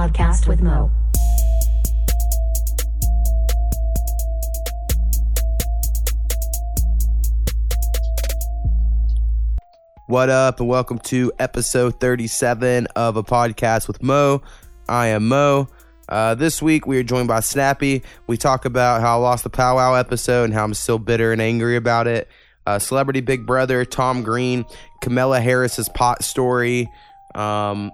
podcast with Mo. What up, and welcome to episode 37 of a podcast with Mo. I am Mo. Uh, this week we are joined by Snappy. We talk about how I lost the powwow episode and how I'm still bitter and angry about it. Uh, Celebrity Big Brother, Tom Green, Kamala Harris's pot story. Um,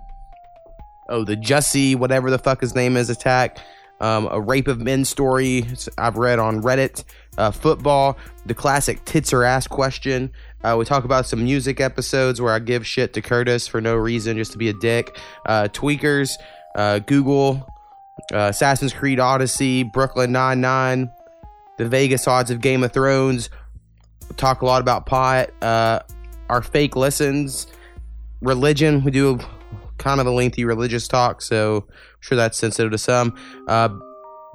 oh, the Jussie, whatever the fuck his name is, attack. Um, a rape of men story I've read on Reddit. Uh, football, the classic tits or ass question. Uh, we talk about some music episodes where I give shit to Curtis for no reason, just to be a dick. Uh, tweakers, uh, Google, uh, Assassin's Creed Odyssey, Brooklyn Nine Nine, the Vegas odds of Game of Thrones. We talk a lot about pot. Uh, our fake listens, religion. We do kind of a lengthy religious talk, so I'm sure that's sensitive to some. Uh,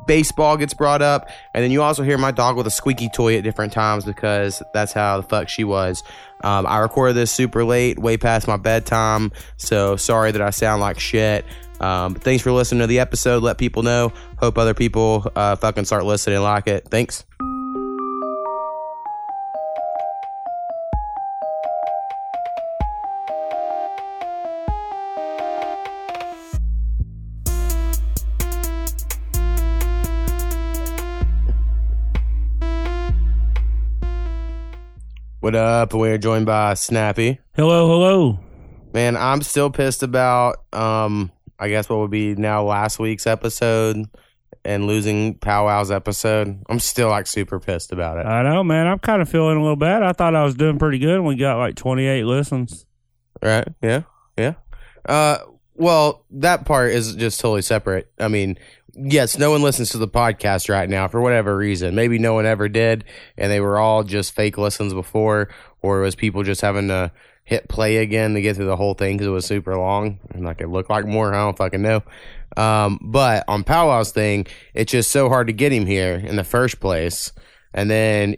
baseball gets brought up, and then you also hear my dog with a squeaky toy at different times because that's how the fuck she was. Um, I recorded this super late, way past my bedtime, so sorry that I sound like shit. Um, but thanks for listening to the episode. Let people know. Hope other people uh, fucking start listening like it. Thanks. What up? We're joined by Snappy. Hello, hello. Man, I'm still pissed about um I guess what would be now last week's episode and losing Powwow's episode. I'm still like super pissed about it. I know, man. I'm kind of feeling a little bad. I thought I was doing pretty good. and We got like 28 listens. Right? Yeah. Yeah. Uh well, that part is just totally separate. I mean, yes, no one listens to the podcast right now for whatever reason. Maybe no one ever did and they were all just fake listens before or it was people just having to hit play again to get through the whole thing because it was super long and like it looked like more. I don't fucking know. Um, but on Powwow's thing, it's just so hard to get him here in the first place. And then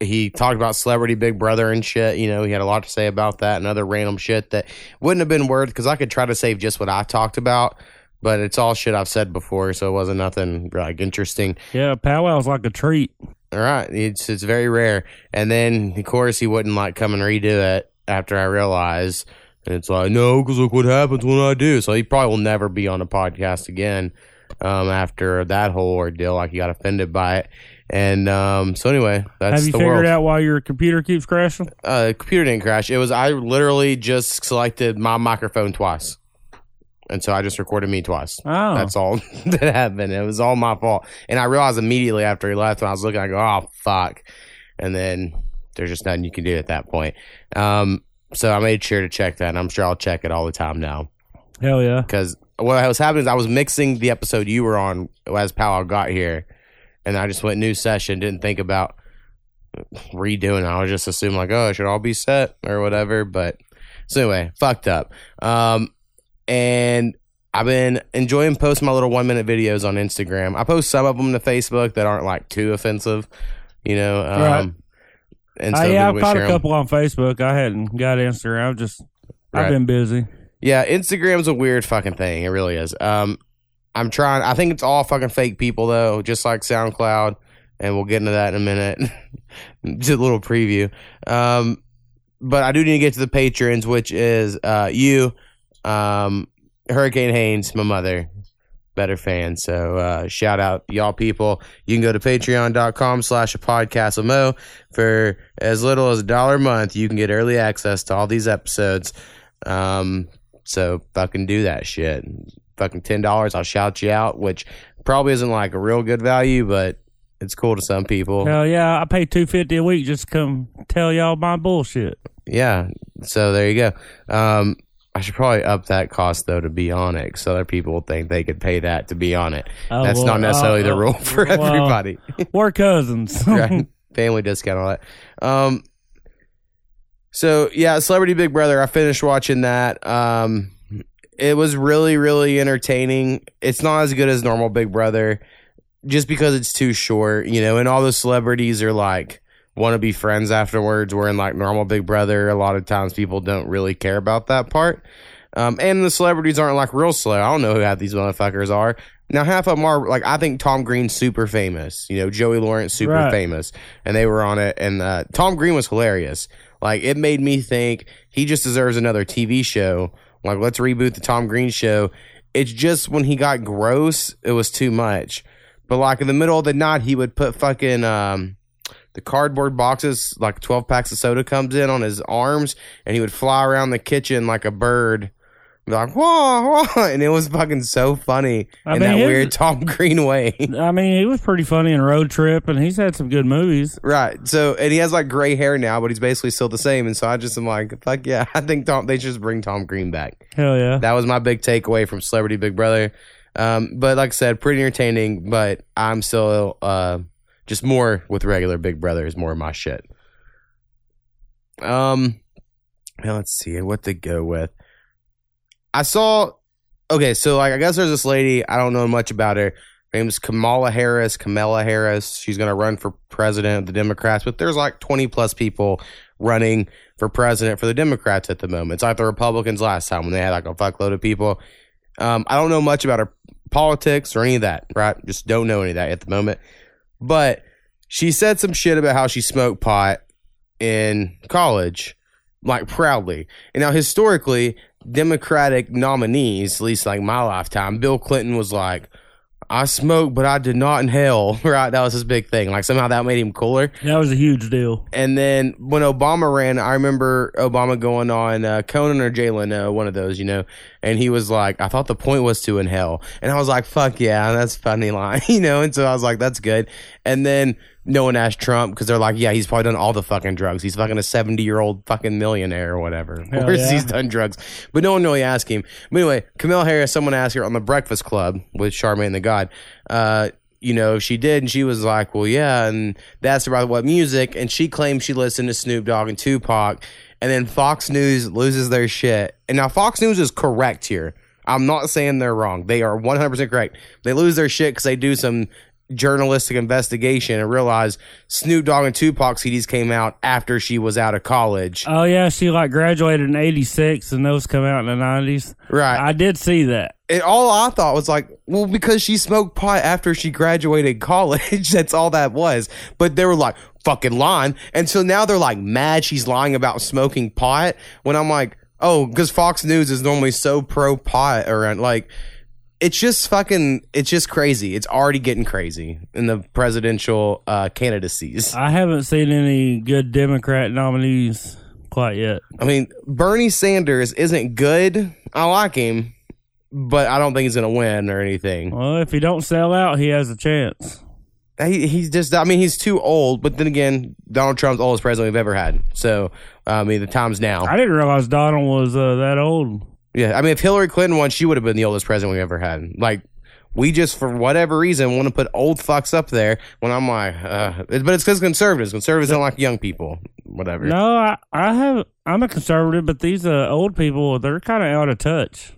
he talked about celebrity Big Brother and shit. You know, he had a lot to say about that and other random shit that wouldn't have been worth because I could try to save just what I talked about. But it's all shit I've said before, so it wasn't nothing like interesting. Yeah, powwow's like a treat. All right, it's it's very rare. And then of course he wouldn't like come and redo it after I realized. And it's like, no, because look what happens when I do. So he probably will never be on a podcast again um, after that whole ordeal. Like he got offended by it. And um, so anyway, that's Have you the figured world. out why your computer keeps crashing? Uh, the computer didn't crash. It was I literally just selected my microphone twice, and so I just recorded me twice. Oh, That's all that happened. It was all my fault. And I realized immediately after he left when I was looking, I go, oh, fuck. And then there's just nothing you can do at that point. Um, so I made sure to check that. And I'm sure I'll check it all the time now. hell yeah. Because what was happening is I was mixing the episode you were on as Powwow got here. And I just went new session, didn't think about redoing it. I was just assuming, like, oh, it should all be set or whatever. But so anyway, fucked up. Um, and I've been enjoying posting my little one minute videos on Instagram. I post some of them to Facebook that aren't like too offensive, you know. Um, Right. And Uh, so yeah, I've people caught a couple on Facebook. I hadn't got Instagram. I've just, Right. I've been busy. Yeah, Instagram's a weird fucking thing. It really is. Um, I'm trying. I think it's all fucking fake people though, just like SoundCloud, and we'll get into that in a minute. just a little preview. Um, but I do need to get to the patrons, which is uh you, um, Hurricane Haynes, my mother, better fan. So uh, shout out y'all people. You can go to patreon.com slash a podcast of Mo for as little as a dollar a month. You can get early access to all these episodes. Um, so fucking do that shit. Fucking ten dollars, I'll shout you out, which probably isn't like a real good value, but it's cool to some people. Hell yeah. I pay two fifty a week just to come tell y'all my bullshit. Yeah. So there you go. Um, I should probably up that cost though to be on it, so other people think they could pay that to be on it. Oh, That's well, not necessarily uh, the uh, rule for well, everybody. We're cousins. right? Family discount, all that. Um, so yeah, Celebrity Big Brother. I finished watching that. Um, it was really, really entertaining. It's not as good as normal Big Brother, just because it's too short, you know. And all the celebrities are like want to be friends afterwards. Where in like normal Big Brother, a lot of times people don't really care about that part. Um, and the celebrities aren't like real slow. I don't know who half these motherfuckers are. Now half of them are like I think Tom Green's super famous. You know, Joey Lawrence super Right. famous, and they were on it. And uh, Tom Green was hilarious. Like it made me think he just deserves another TV show. Like let's reboot the Tom Green show. It's just when he got gross, it was too much. But like in the middle of the night, he would put fucking um, the cardboard boxes, like twelve packs of soda comes in on his arms, and he would fly around the kitchen like a bird. Be like whoa, whoa, and it was fucking so funny I in mean, that his- weird Tom Green way. I mean, he was pretty funny in Road Trip, and he's had some good movies. Right. So, and he has like gray hair now, but he's basically still the same. And so I just am like, fuck yeah, I think Tom, they should just bring Tom Green back. Hell yeah. That was my big takeaway from Celebrity Big Brother. Um, but like I said, pretty entertaining, but I'm still, uh, just more with regular Big Brother is more of my shit. Um, now let's see what to go with. I saw, okay, so like, I guess there's this lady, I don't know much about her. Her name's Kamala Harris, Kamala Harris. She's to run for president of the Democrats, but there's like 20 plus people running for president for the Democrats at the moment. It's like the Republicans last time when they had like a fuckload of people. Um, I don't know much about her politics or any of that, right? Just don't know any of that at the moment. But she said some shit about how she smoked pot in college, like proudly. And now historically, Democratic nominees, at least like my lifetime, Bill Clinton was like, I smoked, but I did not inhale. Right? That was his big thing. Like somehow that made him cooler. That was a huge deal. And then when Obama ran, I remember Obama going on uh, Conan or Jay Leno, one of those, you know, and he was like, I thought the point was to inhale. And I was like, fuck yeah, that's funny line, you know? And so I was like, that's good. And then no one asked Trump because they're like, yeah, he's probably done all the fucking drugs. He's fucking a 70 year old fucking millionaire or whatever. Of Hell course yeah. he's done drugs. But no one really asked him. But anyway, Kamala Harris, someone asked her on the Breakfast Club with Charlamagne the God, uh, you know, she did, and she was like, "Well, yeah," and that's about what music, and she claimed she listened to Snoop Dogg and Tupac, and then Fox News loses their shit, and now Fox News is correct here. I'm not saying they're wrong; they are 100 percent correct. They lose their shit because they do some journalistic investigation and realize Snoop Dogg and Tupac CDs came out after she was out of college. Oh yeah, she like graduated in '86, and those come out in the '90s. right. I did see that. and all I thought was like, well, because she smoked pot after she graduated college. that's all that was. But they were like, fucking lying. And so now they're like mad she's lying about smoking pot. When I'm like, oh, because Fox News is normally so pro pot or like, it's just fucking, it's just crazy. It's already getting crazy in the presidential uh, candidacies. I haven't seen any good Democrat nominees quite yet. I mean, Bernie Sanders isn't good. I like him, but I don't think he's going to win or anything. Well, if he don't sell out, he has a chance. he, he's just I mean he's too old, but then again, Donald Trump's the oldest president we've ever had. So I mean the time's now. I didn't realize Donald was uh, that old. Yeah, I mean if Hillary Clinton won, she would have been the oldest president we've ever had. Like we just for whatever reason want to put old fucks up there when I'm like, uh, it- but it's because conservatives. Conservatives don't like young people. Whatever. No, I, I have. I'm a conservative, but these uh, old people, they're kind of out of touch.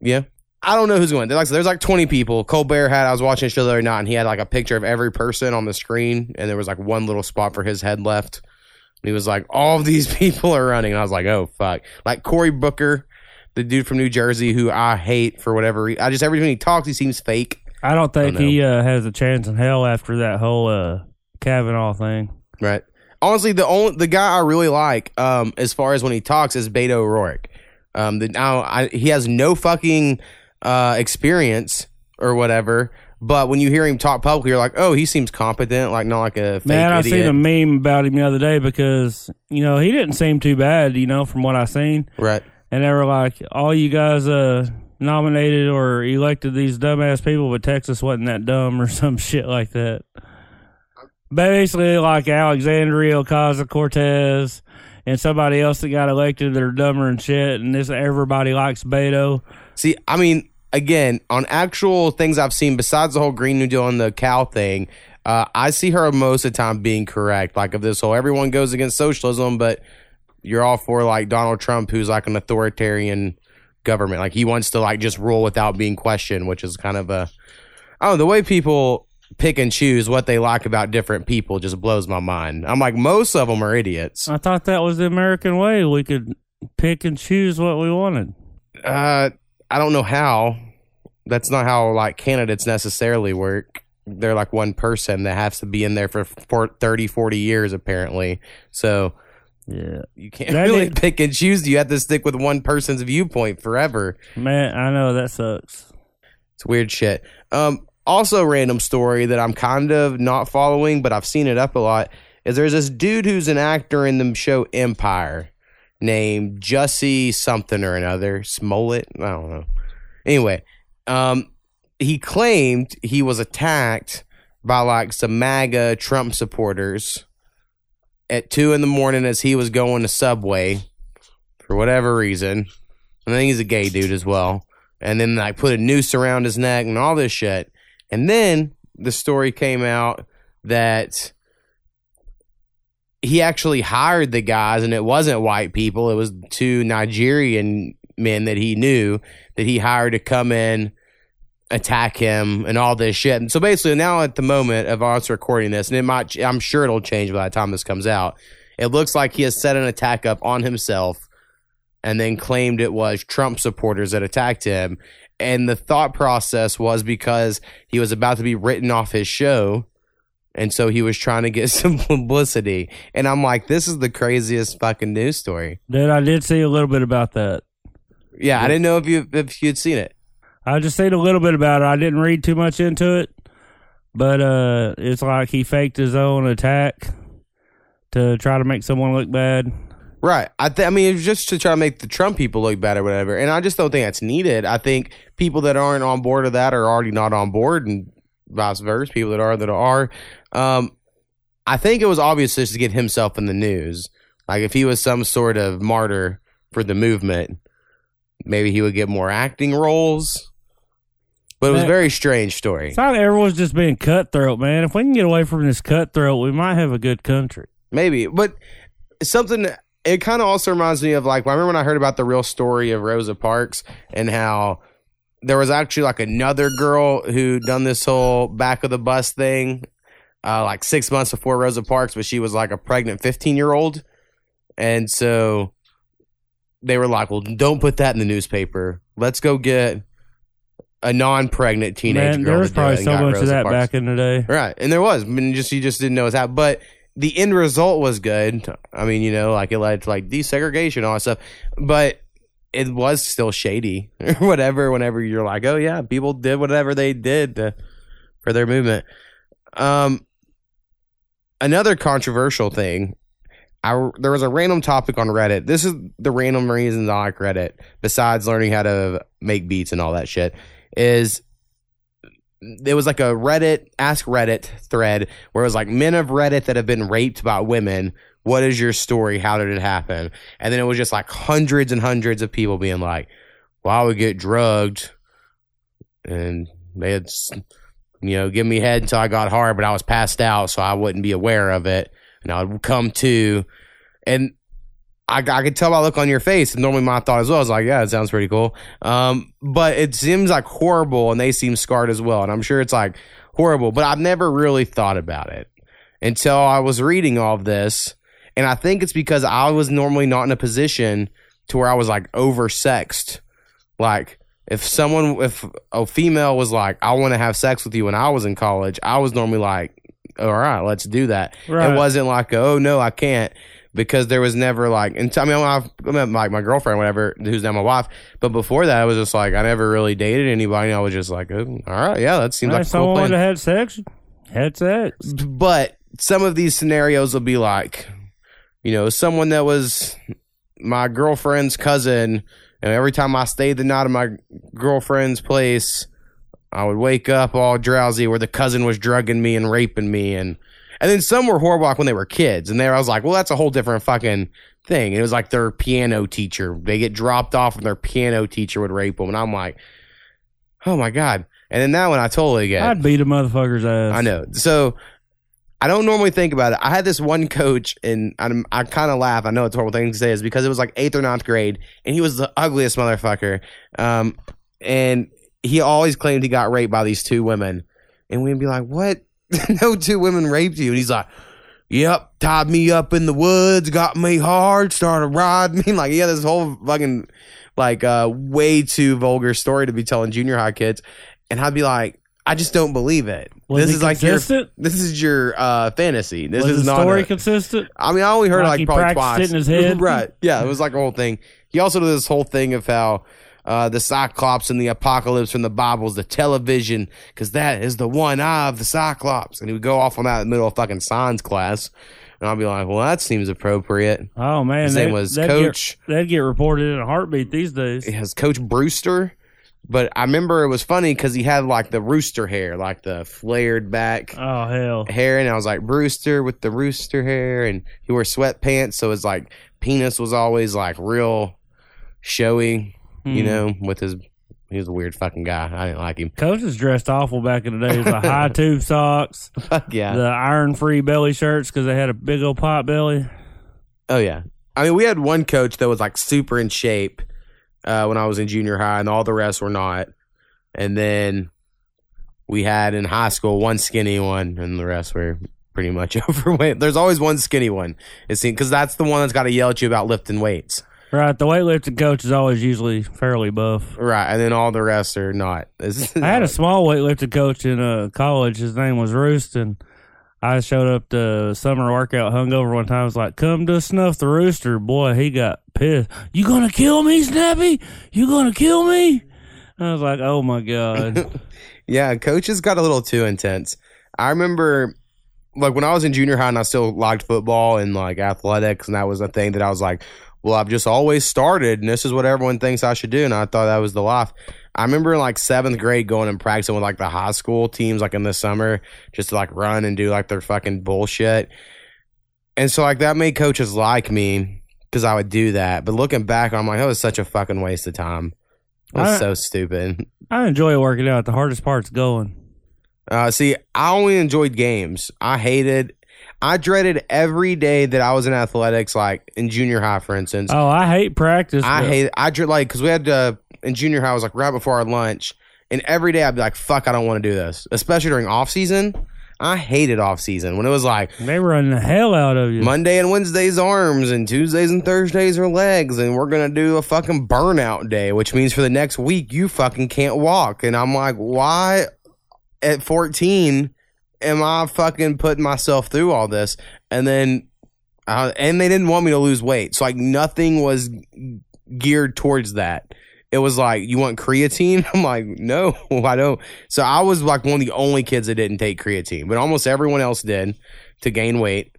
Yeah. I don't know who's going. Like, there's like 20 people. Colbert had. I was watching a show the other night, and he had like a picture of every person on the screen, and there was like one little spot for his head left. And he was like, "All of these people are running," and I was like, "Oh fuck!" Like Cory Booker, the dude from New Jersey, who I hate for whatever. Re- I just every time he talks, he seems fake. I don't think Don't he uh, has a chance in hell after that whole uh, Kavanaugh thing. Right. Honestly, the only the guy I really like, um, as far as when he talks, is Beto O'Rourke. Um, the, now I, he has no fucking uh experience or whatever, but when you hear him talk publicly, you're like, oh, he seems competent, like not like a fake Man, I idiot. seen a meme about him the other day because you know he didn't seem too bad, you know, from what I seen. Right. And they were like, "All you guys uh, nominated or elected these dumbass people, but Texas wasn't that dumb or some shit like that." Basically, like Alexandria Ocasio Cortez and somebody else that got elected that are dumber and shit, and this everybody likes Beto. See, I mean, again, on actual things I've seen besides the whole Green New Deal and the cow thing, uh, I see her most of the time being correct. Like of this whole everyone goes against socialism, but you're all for like Donald Trump, who's like an authoritarian government. Like he wants to like just rule without being questioned, which is kind of a I don't know, the way people pick and choose what they like about different people just blows my mind. I'm like, most of them are idiots. I thought that was the American way. We could pick and choose what we wanted. Uh, I don't know how. That's not how like candidates necessarily work. They're like one person that has to be in there for, for 30, 40 years apparently. So Yeah, you can't That really pick and choose. You have to stick with one person's viewpoint forever. man, I know that sucks. It's weird shit. Um, also, random story that I'm kind of not following, but I've seen it up a lot. Is there's this dude who's an actor in the show Empire, named Jussie something or another Smollett. I don't know. Anyway, um, he claimed he was attacked by like some MAGA Trump supporters at two in the morning as he was going to Subway for whatever reason. I think he's a gay dude as well and then I put a noose around his neck and all this shit. And then the story came out that he actually hired the guys, and it wasn't white people; it was two Nigerian men that he knew that he hired to come in, attack him, and all this shit. And so basically, now at the moment of us recording this, and it might, I'm sure it'll change by the time this comes out. It looks like he has set an attack up on himself and then claimed it was Trump supporters that attacked him. And the thought process was because he was about to be written off his show. And so he was trying to get some publicity. And I'm like, this is the craziest fucking news story. Dude, I did see a little bit about that. Yeah, I didn't know if you if you'd seen it. I just seen a little bit about it. I didn't read too much into it, but uh, it's like he faked his own attack to try to make someone look bad. Right. I th- I mean, it's just to try to make the Trump people look bad or whatever. And I just don't think that's needed. I think people that aren't on board of that are already not on board, and vice versa. People that are that are. Um, I think it was obvious just to get himself in the news. Like if he was some sort of martyr for the movement, maybe he would get more acting roles. But it was a very strange story. It's like everyone's just being cutthroat, man. If we can get away from this cutthroat, we might have a good country. Maybe, but something. It kind of also reminds me of like I remember when I heard about the real story of Rosa Parks and how there was actually like another girl who done this whole back of the bus thing, uh, like six months before Rosa Parks, but she was like a pregnant fifteen year old, and so they were like, "Well, don't put that in the newspaper. Let's go get a non-pregnant teenage man, girl." there was to do it," probably so much of that Parks. back in the day. Right. And there was. I mean, just you just didn't know it was happening. But the end result was good. I mean, you know, like it led to like desegregation, all that stuff. But it was still shady or whatever. Whenever you're like, oh yeah, people did whatever they did to, for their movement. Um, another controversial thing. I, there was a random topic on Reddit. This is the random reasons I like Reddit, besides learning how to make beats and all that shit. Is it was like a Reddit ask Reddit thread where it was like men of Reddit that have been raped by women. What is your story? How did it happen? And then it was just like hundreds and hundreds of people being like, "Well, I would get drugged, and they had, you know, give me head until I got hard, but I was passed out, so I wouldn't be aware of it, and I would come to." And I, I could tell by look on your face. And normally my thought as well is like, yeah, it sounds pretty cool. Um, but it seems like horrible and they seem scarred as well. And I'm sure it's like horrible, but I've never really thought about it until I was reading all of this. And I think it's because I was normally not in a position to where I was like oversexed. Like if someone, if a female was like, I want to have sex with you when I was in college, I was normally like, all right, let's do that. Right. It wasn't like, oh no, I can't because there was never like, and t- I mean, I I met like my girlfriend, whatever, who's now my wife. But before that, I was just like, I never really dated anybody. I was just like, oh, all right, yeah, that seems like a cool someone plan. would have had sex, had sex. But some of these scenarios will be like, you know, someone that was my girlfriend's cousin, and every time I stayed the night at my girlfriend's place, I would wake up all drowsy where the cousin was drugging me and raping me and and then some were horrible when they were kids and there I was like, well that's a whole different fucking thing. And it was like their piano teacher. They get dropped off and their piano teacher would rape them and I'm like, Oh my god. And then that one I totally get. I'd beat a motherfucker's ass. I know. So I don't normally think about it. I had this one coach, and I'm, I kind of laugh. I know it's a horrible thing to say, is because it was like eighth or ninth grade, and he was the ugliest motherfucker. Um, and he always claimed he got raped by these two women, and we'd be like, "What? no two women raped you?" And he's like. Yep, tied me up in the woods, got me hard, started riding me. Like, yeah, this whole fucking like uh, way too vulgar story to be telling junior high kids, and I'd be like, I just don't believe it. Was this it is like your this is your uh, fantasy. This Was is the not. story a- consistent? I mean, I only heard Like it like he probably twice. in his head? right? Yeah, it was like a whole thing. He also did this whole thing of how. Uh, the Cyclops and the Apocalypse from the Bibles, the television, because that is the one eye of the Cyclops. And he would go off on that in the middle of fucking science class. And I'll be like, well, that seems appropriate. Oh man, His name was that'd Coach. Get, that'd get reported in a heartbeat these days. It has Coach Brewster. But I remember it was funny because he had like the rooster hair, like the flared back Oh hell, hair. And I was like, Brewster with the rooster hair. And he wore sweatpants. So his like penis was always like real showy, you Hmm. know, with his. He was a weird fucking guy. I didn't like him. Coaches dressed awful back in the days. The high tube socks, Fuck yeah. the iron free belly shirts because they had a big old pot belly. Oh yeah. I mean, we had one coach that was like super in shape uh, when I was in junior high, and all the rest were not. And then we had in high school one skinny one, and the rest were pretty much overweight. There's always one skinny one. It seems because that's the one that's got to yell at you about lifting weights, Right, the weightlifting coach is always usually fairly buff. right? And then all the rest are not. I had a small weightlifting coach in uh, college. His name was Roost, and I showed up to summer workout hungover one time. I was like, "Come to snuff the rooster." Boy, he got pissed. You gonna kill me, Snappy? You gonna kill me? I was like, "Oh my god!" Yeah, coaches got a little too intense. I remember, like, when I was in junior high and I still liked football and like athletics, and that was a thing that I was like, well, I've just always started, and this is what everyone thinks I should do, and I thought that was the life. I remember in like seventh grade going and practicing with like the high school teams, like in the summer, just to like run and do like their fucking bullshit. And so, like, that made coaches like me because I would do that. But looking back, I'm like, that was such a fucking waste of time. It was I- so stupid. I enjoy working out. The hardest part's going. Uh, see, I only enjoyed games. I hated, I dreaded every day that I was in athletics, like in junior high, for instance. Oh, I hate practice. I hate, I dread, like, because we had, to in junior high, I was like right before our lunch, and every day I'd be like, fuck, I don't want to do this, especially during off season. I hated off season when it was like They run the hell out of you. Monday and Wednesdays arms and Tuesdays and Thursdays are legs and we're gonna do a fucking burnout day, which means for the next week you fucking can't walk. And I'm like, why at 14 am I fucking putting myself through all this? And then uh, and they didn't want me to lose weight. So like nothing was geared towards that. It was like, you want creatine? I'm like, no, I don't. So I was like one of the only kids that didn't take creatine, but almost everyone else did to gain weight,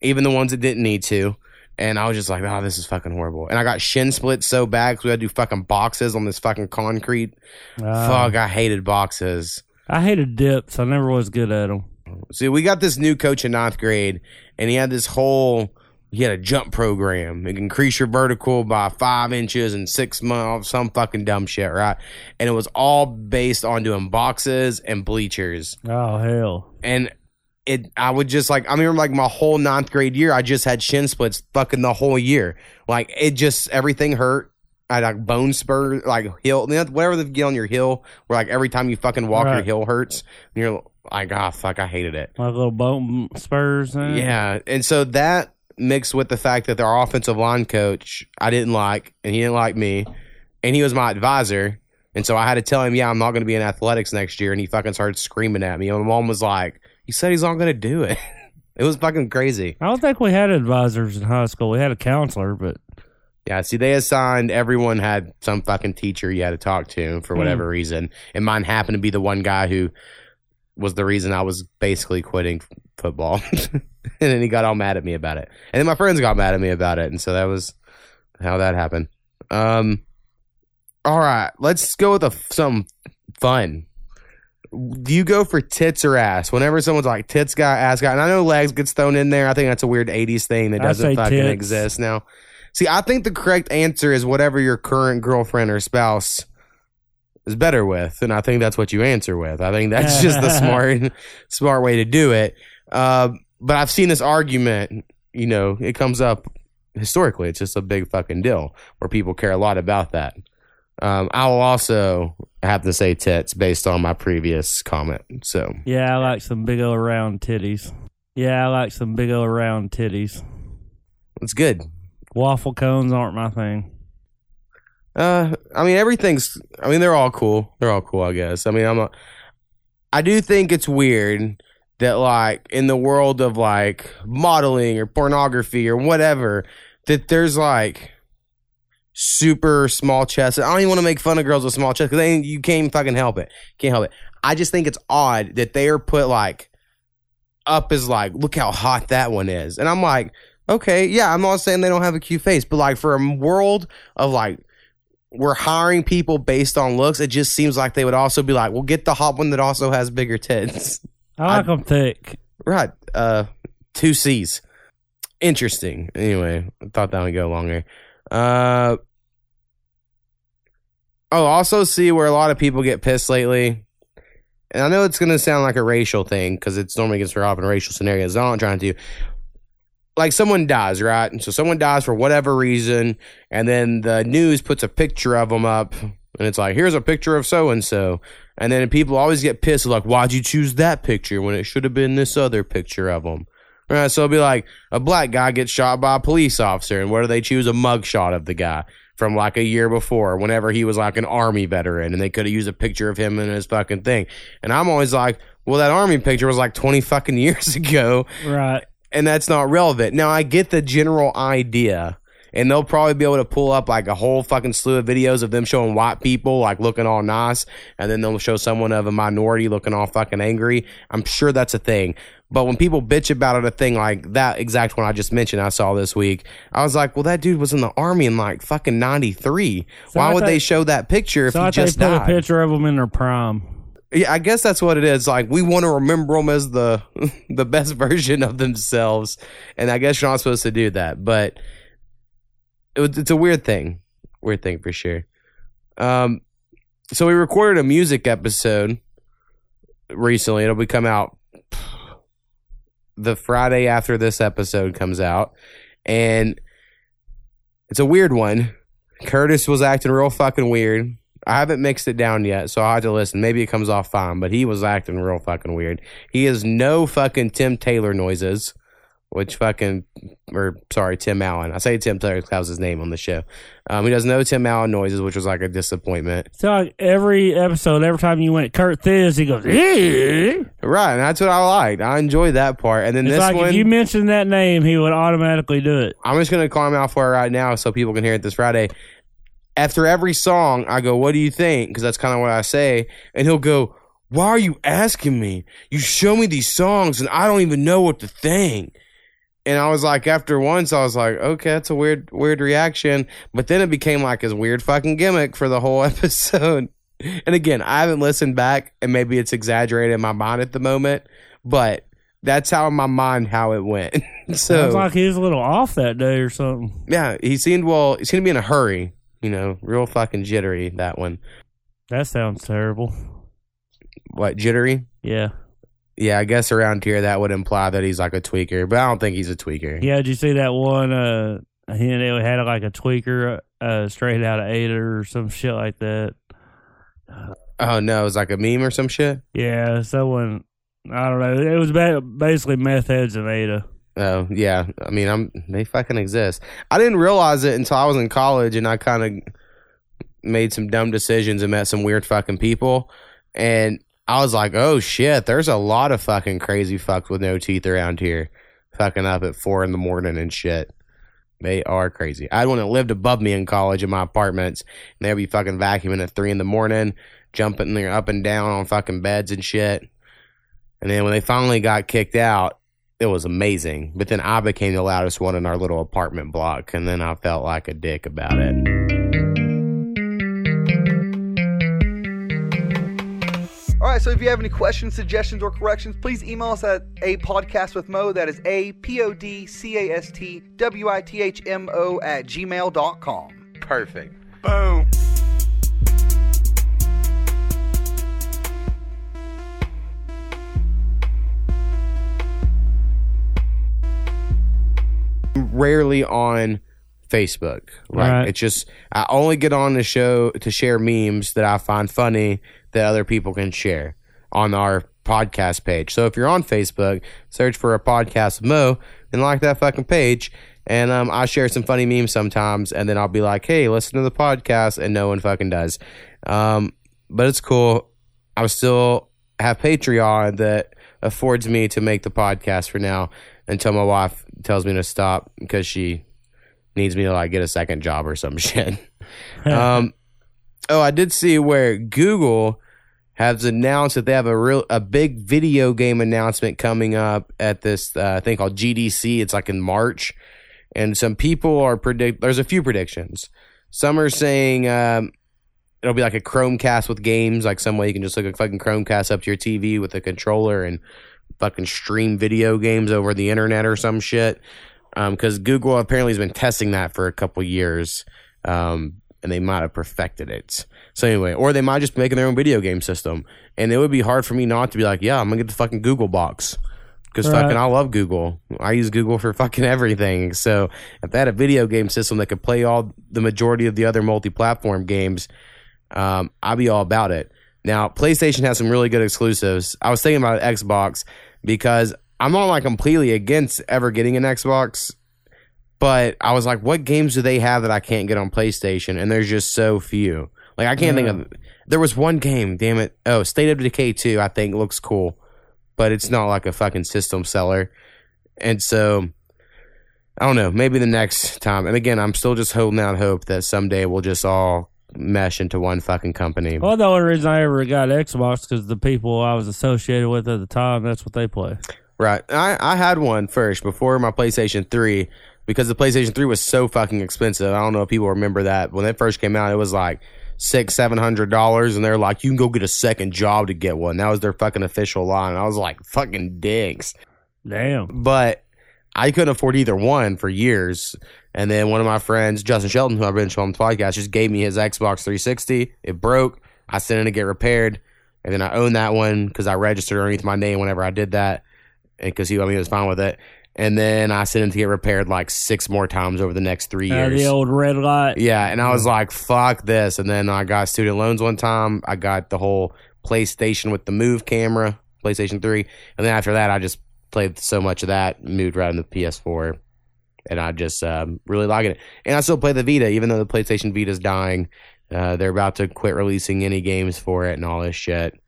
even the ones that didn't need to. And I was just like, oh, this is fucking horrible. And I got shin split so bad because we had to do fucking boxes on this fucking concrete. Uh, Fuck, I hated boxes. I hated dips. I never was good at them. See, we got this new coach in ninth grade, and he had this whole he had a jump program. It increase your vertical by five inches in six months, some fucking dumb shit, right? And it was all based on doing boxes and bleachers. Oh hell. And it I would just like I remember like my whole ninth grade year, I just had shin splits fucking the whole year. Like it just everything hurt. I had like bone spur, like know, whatever they get on your heel, where like every time you fucking walk, your Right. heel hurts. And you're like, ah, fuck, I hated it. Like little bone spurs. Yeah, and so that mixed with the fact that our offensive line coach I didn't like, and he didn't like me, and he was my advisor, and so I had to tell him, yeah, I'm not going to be in athletics next year, and he fucking started screaming at me. And my mom was like, "He said he's not going to do it." it was fucking crazy. I don't think we had advisors in high school. We had a counselor, but Yeah, see, they assigned everyone had some fucking teacher you had to talk to for whatever reason, and mine happened to be the one guy who was the reason I was basically quitting football, and then he got all mad at me about it, and then my friends got mad at me about it, and so that was how that happened. Um, all right, let's go with a, something fun. Do you go for tits or ass? Whenever someone's like tits guy, ass guy, and I know legs gets thrown in there. I think that's a weird '80s thing that doesn't fucking tits. exist now. See, I think the correct answer is whatever your current girlfriend or spouse is better with, and I think that's what you answer with. I think that's just the smart, smart way to do it. Uh, but I've seen this argument. You know, it comes up historically. It's just a big fucking deal where people care a lot about that. Um, I will also have to say tits based on my previous comment. So yeah, I like some big old round titties. Yeah, I like some big old round titties. it's good. Waffle cones aren't my thing. Uh, I mean, everything's. I mean, they're all cool. They're all cool, I guess. I mean, I'm. A, I do think it's weird that, like, in the world of like modeling or pornography or whatever, that there's like super small chests. I don't even want to make fun of girls with small chests because you can't fucking help it. Can't help it. I just think it's odd that they are put like up as like, look how hot that one is, and I'm like, okay, yeah, I'm not saying they don't have a cute face, but like for a world of like we're hiring people based on looks, it just seems like they would also be like, well, get the hot one that also has bigger tits. I like them thick. Right. Uh, two C's. Interesting. Anyway, I thought that would go longer. Uh, oh, also see where a lot of people get pissed lately. And I know it's going to sound like a racial thing because it's normally against up in racial scenarios. I'm not trying to like someone dies, right? And so someone dies for whatever reason, and then the news puts a picture of them up, and it's like, here's a picture of so and so. And then people always get pissed, like, why'd you choose that picture when it should have been this other picture of them? Right, so it'll be like a black guy gets shot by a police officer, and what do they choose? A mug shot of the guy from like a year before, whenever he was like an army veteran, and they could have used a picture of him in his fucking thing. And I'm always like, well, that army picture was like 20 fucking years ago. Right. And that's not relevant. Now, I get the general idea, and they'll probably be able to pull up like a whole fucking slew of videos of them showing white people like looking all nice, and then they'll show someone of a minority looking all fucking angry. I'm sure that's a thing. But when people bitch about it, a thing like that exact one I just mentioned, I saw this week, I was like, well, that dude was in the army in like fucking 93. So Why I would thought- they show that picture if So he I just they put died? a picture of him in their prime. Yeah, I guess that's what it is. Like we want to remember them as the the best version of themselves, and I guess you're not supposed to do that. But it it's a weird thing, weird thing for sure. Um, so we recorded a music episode recently. It'll be come out the Friday after this episode comes out, and it's a weird one. Curtis was acting real fucking weird. I haven't mixed it down yet, so I have to listen. Maybe it comes off fine, but he was acting real fucking weird. He has no fucking Tim Taylor noises, which fucking, or sorry, Tim Allen. I say Tim Taylor because that was his name on the show. Um, he does no Tim Allen noises, which was like a disappointment. So like every episode, every time you went Curtis, he goes, "Eh." Right, and that's what I liked. I enjoyed that part. And then It's this like one, if you mentioned that name, he would automatically do it. I'm just gonna call him out for it right now so people can hear it this Friday. After every song, I go, "What do you think?" Because that's kind of what I say, and he'll go, "Why are you asking me? You show me these songs, and I don't even know what to think." And I was like, after once, I was like, "Okay, that's a weird, weird reaction." But then it became like his weird fucking gimmick for the whole episode. And again, I haven't listened back, and maybe it's exaggerated in my mind at the moment, but that's how in my mind how it went. so Sounds like he was a little off that day or something. yeah, he seemed well. He seemed to be in a hurry. You know, real fucking jittery. That one. That sounds terrible. What jittery? Yeah. Yeah, I guess around here that would imply that he's like a tweaker, but I don't think he's a tweaker. Yeah, did you see that one? Uh, he had like a tweaker uh, straight out of Ada or some shit like that. Oh no, it was like a meme or some shit. Yeah, someone I don't know. It was basically meth heads and Ada. Oh yeah, I mean, I'm they fucking exist. I didn't realize it until I was in college, and I kind of made some dumb decisions and met some weird fucking people, and I was like, oh shit, there's a lot of fucking crazy fucks with no teeth around here, fucking up at four in the morning and shit. They are crazy. I had one that lived above me in college in my apartments, and they'd be fucking vacuuming at three in the morning, jumping there up and down on fucking beds and shit. And then when they finally got kicked out, it was amazing. But then I became the loudest one in our little apartment block, and then I felt like a dick about it. All right, so if you have any questions, suggestions, or corrections, please email us at a podcast with Mo. That is a p o d c a s t w i t h m o at gmail.com. Perfect. Boom. Rarely on Facebook. Like Right. it's just I only get on the show to share memes that I find funny that other people can share on our podcast page. So if you're on Facebook, search for a podcast with Mo and like that fucking page. And um, I share some funny memes sometimes, and then I'll be like, "Hey, listen to the podcast," and no one fucking does. Um, but it's cool. I still have Patreon that affords me to make the podcast for now until my wife tells me to stop because she needs me to like get a second job or some shit. um, oh, I did see where Google has announced that they have a real a big video game announcement coming up at this uh, thing called GDC. It's like in March, and some people are predict. There's a few predictions. Some are saying um, it'll be like a Chromecast with games, like some way you can just hook a fucking Chromecast up to your TV with a controller and fucking stream video games over the internet or some shit. Because um, Google apparently has been testing that for a couple years. Um, and they might have perfected it. So anyway, or they might just be making their own video game system, and it would be hard for me not to be like, yeah, I'm gonna get the fucking Google box because Right. fucking I love Google. I use Google for fucking everything. So if they had a video game system that could play all the majority of the other multi-platform games, um, I'd be all about it. Now, PlayStation has some really good exclusives. I was thinking about Xbox because I'm not like completely against ever getting an Xbox, but I was like, what games do they have that I can't get on PlayStation? And there's just so few. Like I can't think of. There was one game, damn it. Oh, State of Decay 2, I think looks cool, but it's not like a fucking system seller. And so I don't know, maybe the next time. And again, I'm still just holding out hope that someday we'll just all mesh into one fucking company. Well, the only reason I ever got Xbox because the people I was associated with at the time, that's what they play. Right. I, I had one first before my PlayStation 3 because the PlayStation 3 was so fucking expensive. I don't know if people remember that. When it first came out, it was like six, seven hundred dollars, and they're like, you can go get a second job to get one. That was their fucking official line. I was like, fucking dicks. Damn. But I couldn't afford either one for years. And then one of my friends, Justin Shelton, who I've been on the podcast, just gave me his Xbox 360. It broke. I sent it to get repaired. And then I owned that one because I registered underneath my name whenever I did that. And because he, I mean, he was fine with it. And then I sent it to get repaired like six more times over the next three Uh, years. the old red light. Yeah, and I was like, "Fuck this!" And then I got student loans one time. I got the whole PlayStation with the Move camera, PlayStation Three, and then after that, I just played so much of that, moved right into PS4, and I just um, really liking it. And I still play the Vita, even though the PlayStation Vita is dying. Uh, they're about to quit releasing any games for it and all this shit.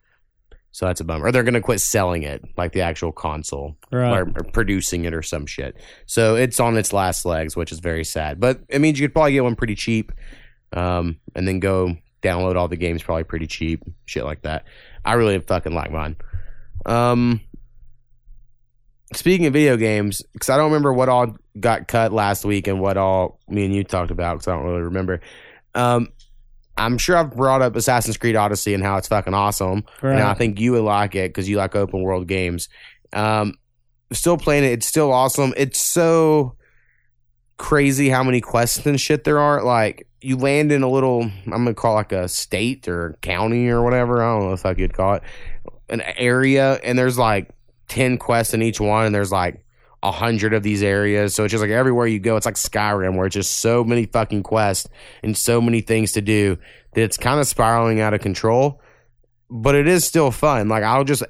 So that's a bummer. Or they're going to quit selling it, like the actual console Right. or, or producing it or some shit. So it's on its last legs, which is very sad. But it means you could probably get one pretty cheap, um, and then go download all the games probably pretty cheap, shit like that. I really fucking like mine. Um, speaking of video games, because I don't remember what all got cut last week and what all me and you talked about, because I don't really remember. Um, I'm sure I've brought up Assassin's Creed Odyssey and how it's fucking awesome. Right. And I think you would like it because you like open world games. Um, still playing it. It's still awesome. It's so crazy how many quests and shit there are. Like you land in a little, I'm gonna call it like a state or county or whatever. I don't know if I could call it an area, and there's like ten quests in each one, and there's like a hundred of these areas. So it's just like everywhere you go, it's like Skyrim, where it's just so many fucking quests and so many things to do that it's kind of spiraling out of control. But it is still fun. Like I'll just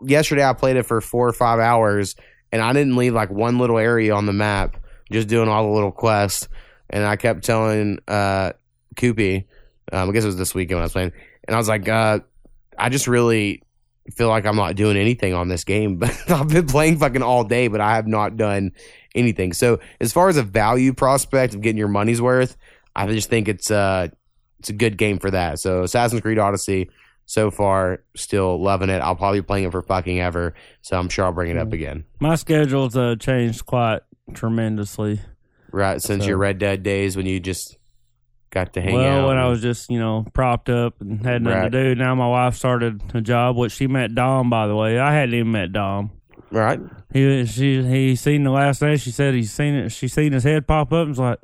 yesterday I played it for four or five hours, and I didn't leave like one little area on the map, just doing all the little quests. And I kept telling uh Koopy, um, I guess it was this weekend when I was playing, and I was like, uh, I just really feel like I'm not doing anything on this game. But I've been playing fucking all day, but I have not done anything. So as far as a value prospect of getting your money's worth, I just think it's uh it's a good game for that. So Assassin's Creed Odyssey, so far, still loving it. I'll probably be playing it for fucking ever. So I'm sure I'll bring it up again. My schedule's uh, changed quite tremendously. Right, since So- your Red Dead days when you just got to hang out. well, out. when I was just, you know, propped up and had nothing Right. to do, now my wife started a job, which she met Dom, by the way. I hadn't even met Dom. right, He she he seen the last day. She said he's seen it. She seen his head pop up and was like,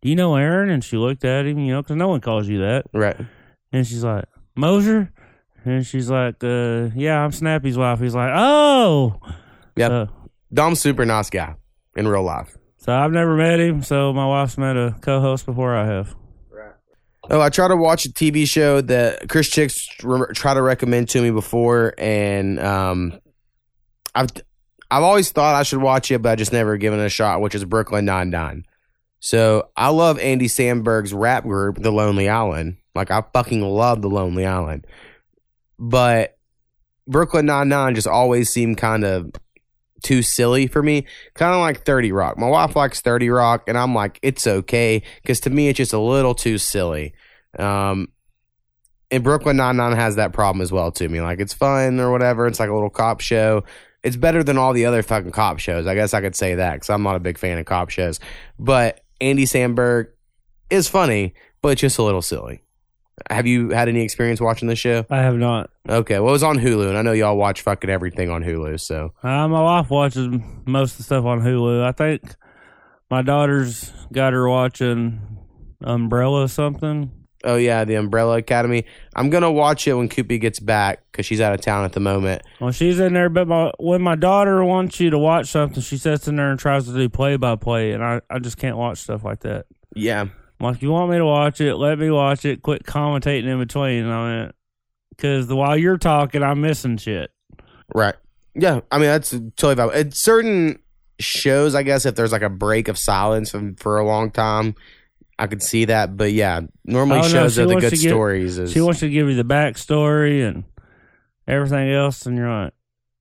"Do you know Aaron?" And she looked at him, you know, because no one calls you that. right, And she's like, "Mosier," and she's like, uh, "Yeah, I'm Snappy's wife." He's like, "Oh, Yep. So, Dom's super nice guy in real life. so I've never met him. So my wife's met a co-host before I have. Oh, I tried to watch a TV show that Chris Chicks re- tried to recommend to me before, and um, I've I've always thought I should watch it, but I just never given it a shot, which is Brooklyn Nine Nine. So I love Andy Samberg's rap group, The Lonely Island. Like I fucking love The Lonely Island, but Brooklyn Nine Nine just always seemed kind of too silly for me. Kind of like 30 Rock. My wife likes 30 Rock, and I'm like, it's okay. Because to me, it's just a little too silly. Um, and Brooklyn Nine-Nine has that problem as well to me. Like, it's fun or whatever. It's like a little cop show. It's better than all the other fucking cop shows. I guess I could say that because I'm not a big fan of cop shows. But Andy Samberg is funny, but just a little silly. Have you had any experience watching this show? I have not. Okay, well, it was on Hulu, and I know y'all watch fucking everything on Hulu, so. Uh, my wife watches most of the stuff on Hulu. I think my daughter's got her watching Umbrella or something. Oh yeah, the Umbrella Academy. I'm gonna watch it when Koopy gets back because she's out of town at the moment. Well, she's in there, but my, when my daughter wants you to watch something, she sits in there and tries to do play by play, and I, I just can't watch stuff like that. Yeah, I'm like, you want me to watch it? Let me watch it. Quit commentating in between on it, because while you're talking, I'm missing shit. right. Yeah, I mean that's totally valid. It's certain shows, I guess, if there's like a break of silence from, for a long time, I could see that. But yeah, normally Oh, shows she are the good stories. Is, She wants to give you the backstory and everything else, and you're like,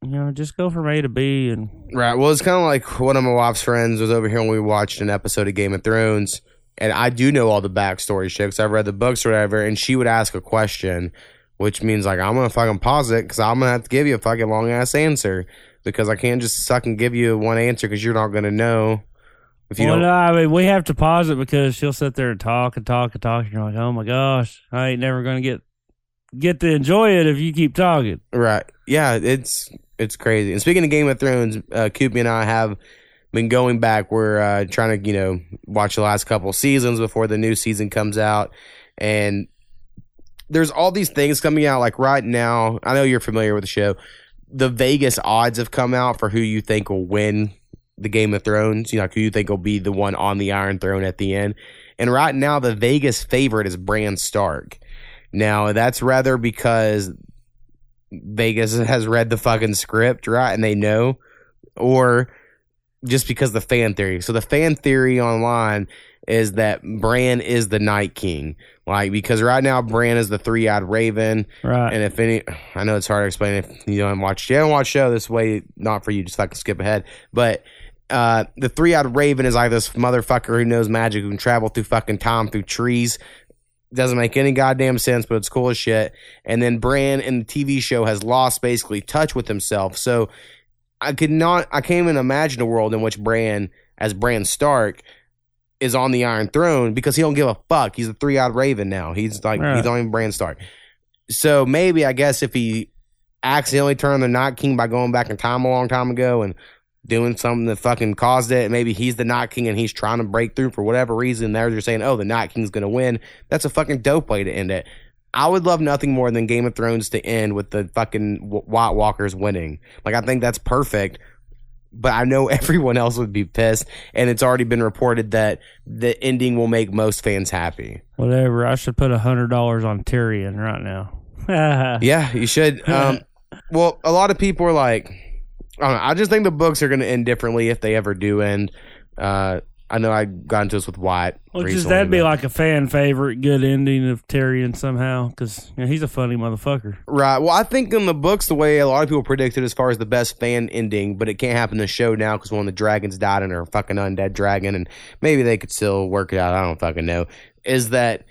you know, just go from A to B, and Right. Well, it's kind of like one of my wife's friends was over here when we watched an episode of Game of Thrones, and I do know all the backstory shit 'cause I've read the books or whatever. And she would ask a question, which means like I'm gonna fucking pause it because I'm gonna have to give you a fucking long ass answer because I can't just fucking give you one answer because you're not gonna know if you well, don't. no, I mean, we have to pause it because she'll sit there and talk and talk and talk, and you're like, oh my gosh, I ain't never gonna get get to enjoy it if you keep talking. Right. Yeah, it's it's crazy. And speaking of Game of Thrones, uh Koopy and I have been going back. We're uh trying to, you know, watch the last couple seasons before the new season comes out. And there's all these things coming out like right now. I know you're familiar with the show. The Vegas odds have come out for who you think will win the Game of Thrones, you know, who you think will be the one on the Iron Throne at the end. And right now the Vegas favorite is Bran Stark. Now that's rather because Vegas has read the fucking script, right? And they know, or just because the fan theory. So the fan theory online is that Bran is the Night King, like because right now Bran is the three-eyed Raven, Right. and if any, I know it's hard to explain if you don't watch, you haven't watched the show this way, not for you, just fucking skip ahead, but. Uh, the three-eyed raven is like this motherfucker who knows magic who can travel through fucking time through trees doesn't make any goddamn sense, but it's cool as shit. And then Bran in the TV show has lost basically touch with himself. So I could not, I can't even imagine a world in which Bran, as Bran Stark, is on the Iron Throne because he don't give a fuck. He's a three eyed raven now. He's like, Right. he's not even Bran Stark. So maybe, I guess, if he accidentally turned the Night King by going back in time a long time ago and doing something that fucking caused it. Maybe he's the Night King and he's trying to break through for whatever reason. There, they're just saying, "Oh, the Night King's to win." That's a fucking dope way to end it. I would love nothing more than Game of Thrones to end with the fucking Wh- White Walkers winning. Like I think that's perfect. But I know everyone else would be pissed, and it's already been reported that the ending will make most fans happy. Whatever. I should put a hundred dollars on Tyrion right now. Yeah, you should. Um, well, a lot of people are like, I don't know. I just think the books are going to end differently if they ever do end. Uh, I know I got into this with Wyatt. Which is recently, that'd be but- like a fan favorite, good ending of Tyrion somehow, because he's a funny motherfucker. Right. Well, I think in the books, the way a lot of people predicted as far as the best fan ending, but it can't happen in the show now because one of the dragons died and they're a fucking undead dragon, and maybe they could still work it out. I don't fucking know. Is that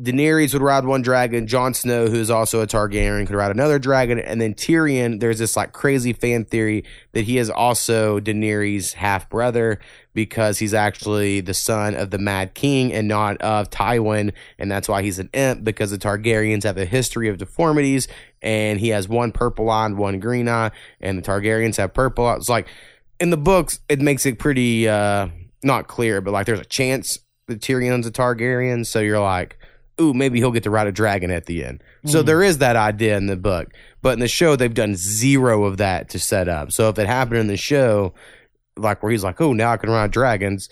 Daenerys would ride one dragon, Jon Snow, who's also a Targaryen, could ride another dragon, and then Tyrion. There's this like crazy fan theory that he is also Daenerys' half brother because he's actually the son of the Mad King and not of Tywin, and that's why he's an imp because the Targaryens have a history of deformities, and he has one purple eye and one green eye, and the Targaryens have purple. It's like in the books, it makes it pretty uh not clear, but like there's a chance that Tyrion's a Targaryen, so you're like, ooh, maybe he'll get to ride a dragon at the end. So Mhm. there is that idea in the book, but in the show they've done zero of that to set up. So if it happened in the show, like where he's like, oh, now I can ride dragons,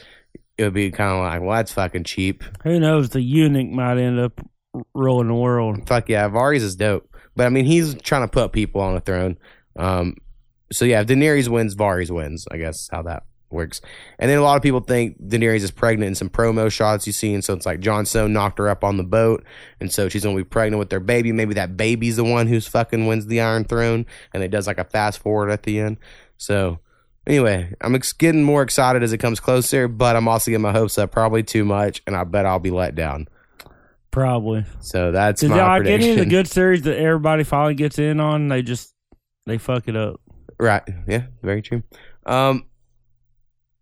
it would be kind of like, well, that's fucking cheap. Who knows? The eunuch might end up ruling the world. Fuck yeah, Varys is dope, but I mean he's trying to put people on a throne. Um, so yeah, if Daenerys wins, Varys wins. I guess how that works. And then a lot of people think Daenerys is pregnant in some promo shots you see, and so it's like Jon Snow knocked her up on the boat, and so she's gonna be pregnant with their baby. Maybe that baby's the one who's fucking wins the Iron Throne, and it does like a fast forward at the end. So anyway, I'm ex- getting more excited as it comes closer, but I'm also getting my hopes up probably too much, and I bet I'll be let down. Probably. So that's Did my y'all get prediction. any of the good series that everybody finally gets in on? They just they fuck it up. Right. Yeah. Very true. Um,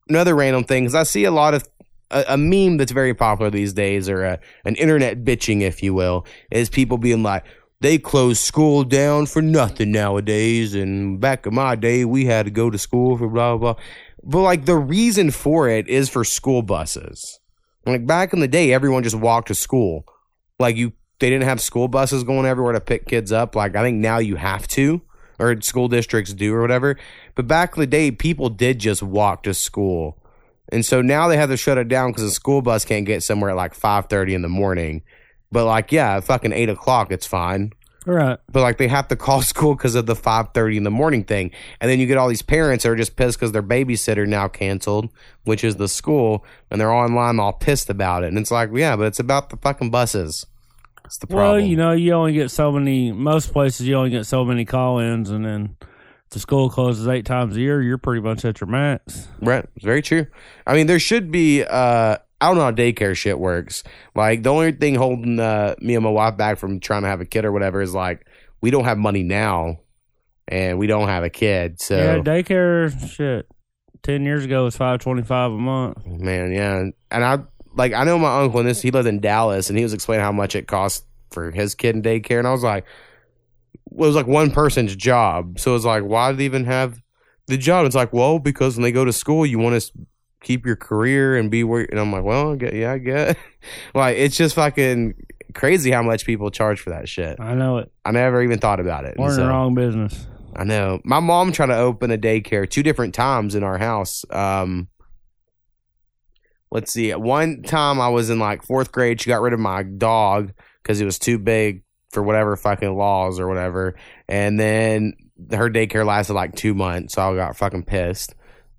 another random thing is I see a lot of a, a meme that's very popular these days, or a, an internet bitching, if you will, is people being like, "They close school down for nothing nowadays," and back in my day, we had to go to school for blah blah. blah. But like the reason for it is for school buses. Like back in the day, everyone just walked to school. Like you, they didn't have school buses going everywhere to pick kids up. Like I think now you have to or school districts do or whatever. But back in the day, people did just walk to school. And so now they have to shut it down because the school bus can't get somewhere at like five thirty in the morning. But like, yeah, fucking eight o'clock, it's fine. Right. But like, they have to call school because of the five thirty in the morning thing. And then you get all these parents that are just pissed because their babysitter now canceled, which is the school, and they're online all pissed about it. And it's like, yeah, but it's about the fucking buses. It's the problem. Well, you know, you only get so many. Most places, you only get so many call-ins, and then the school closes eight times a year, you're pretty much at your max. Right. It's very true. I mean, there should be. uh I don't know how daycare shit works. Like the only thing holding uh, me and my wife back from trying to have a kid or whatever is like we don't have money now, and we don't have a kid. So Yeah, daycare shit. Ten years ago was five twenty-five a month. man, yeah, and I like I know my uncle and this he lives in Dallas, and he was explaining how much it costs for his kid in daycare, and I was like, well, it was like one person's job, so it was like, why do they even have the job? It's like, well, because when they go to school, you want to keep your career and be where, and I'm like, well, I get, yeah, I get, like, it's just fucking crazy how much people charge for that shit. I know it. I never even thought about it. We're in So- the wrong business. I know. My mom tried to open a daycare two different times in our house. Um, let's see. At one time, I was in like fourth grade. She got rid of my dog because it was too big for whatever fucking laws or whatever. And then her daycare lasted like two months, so I got fucking pissed.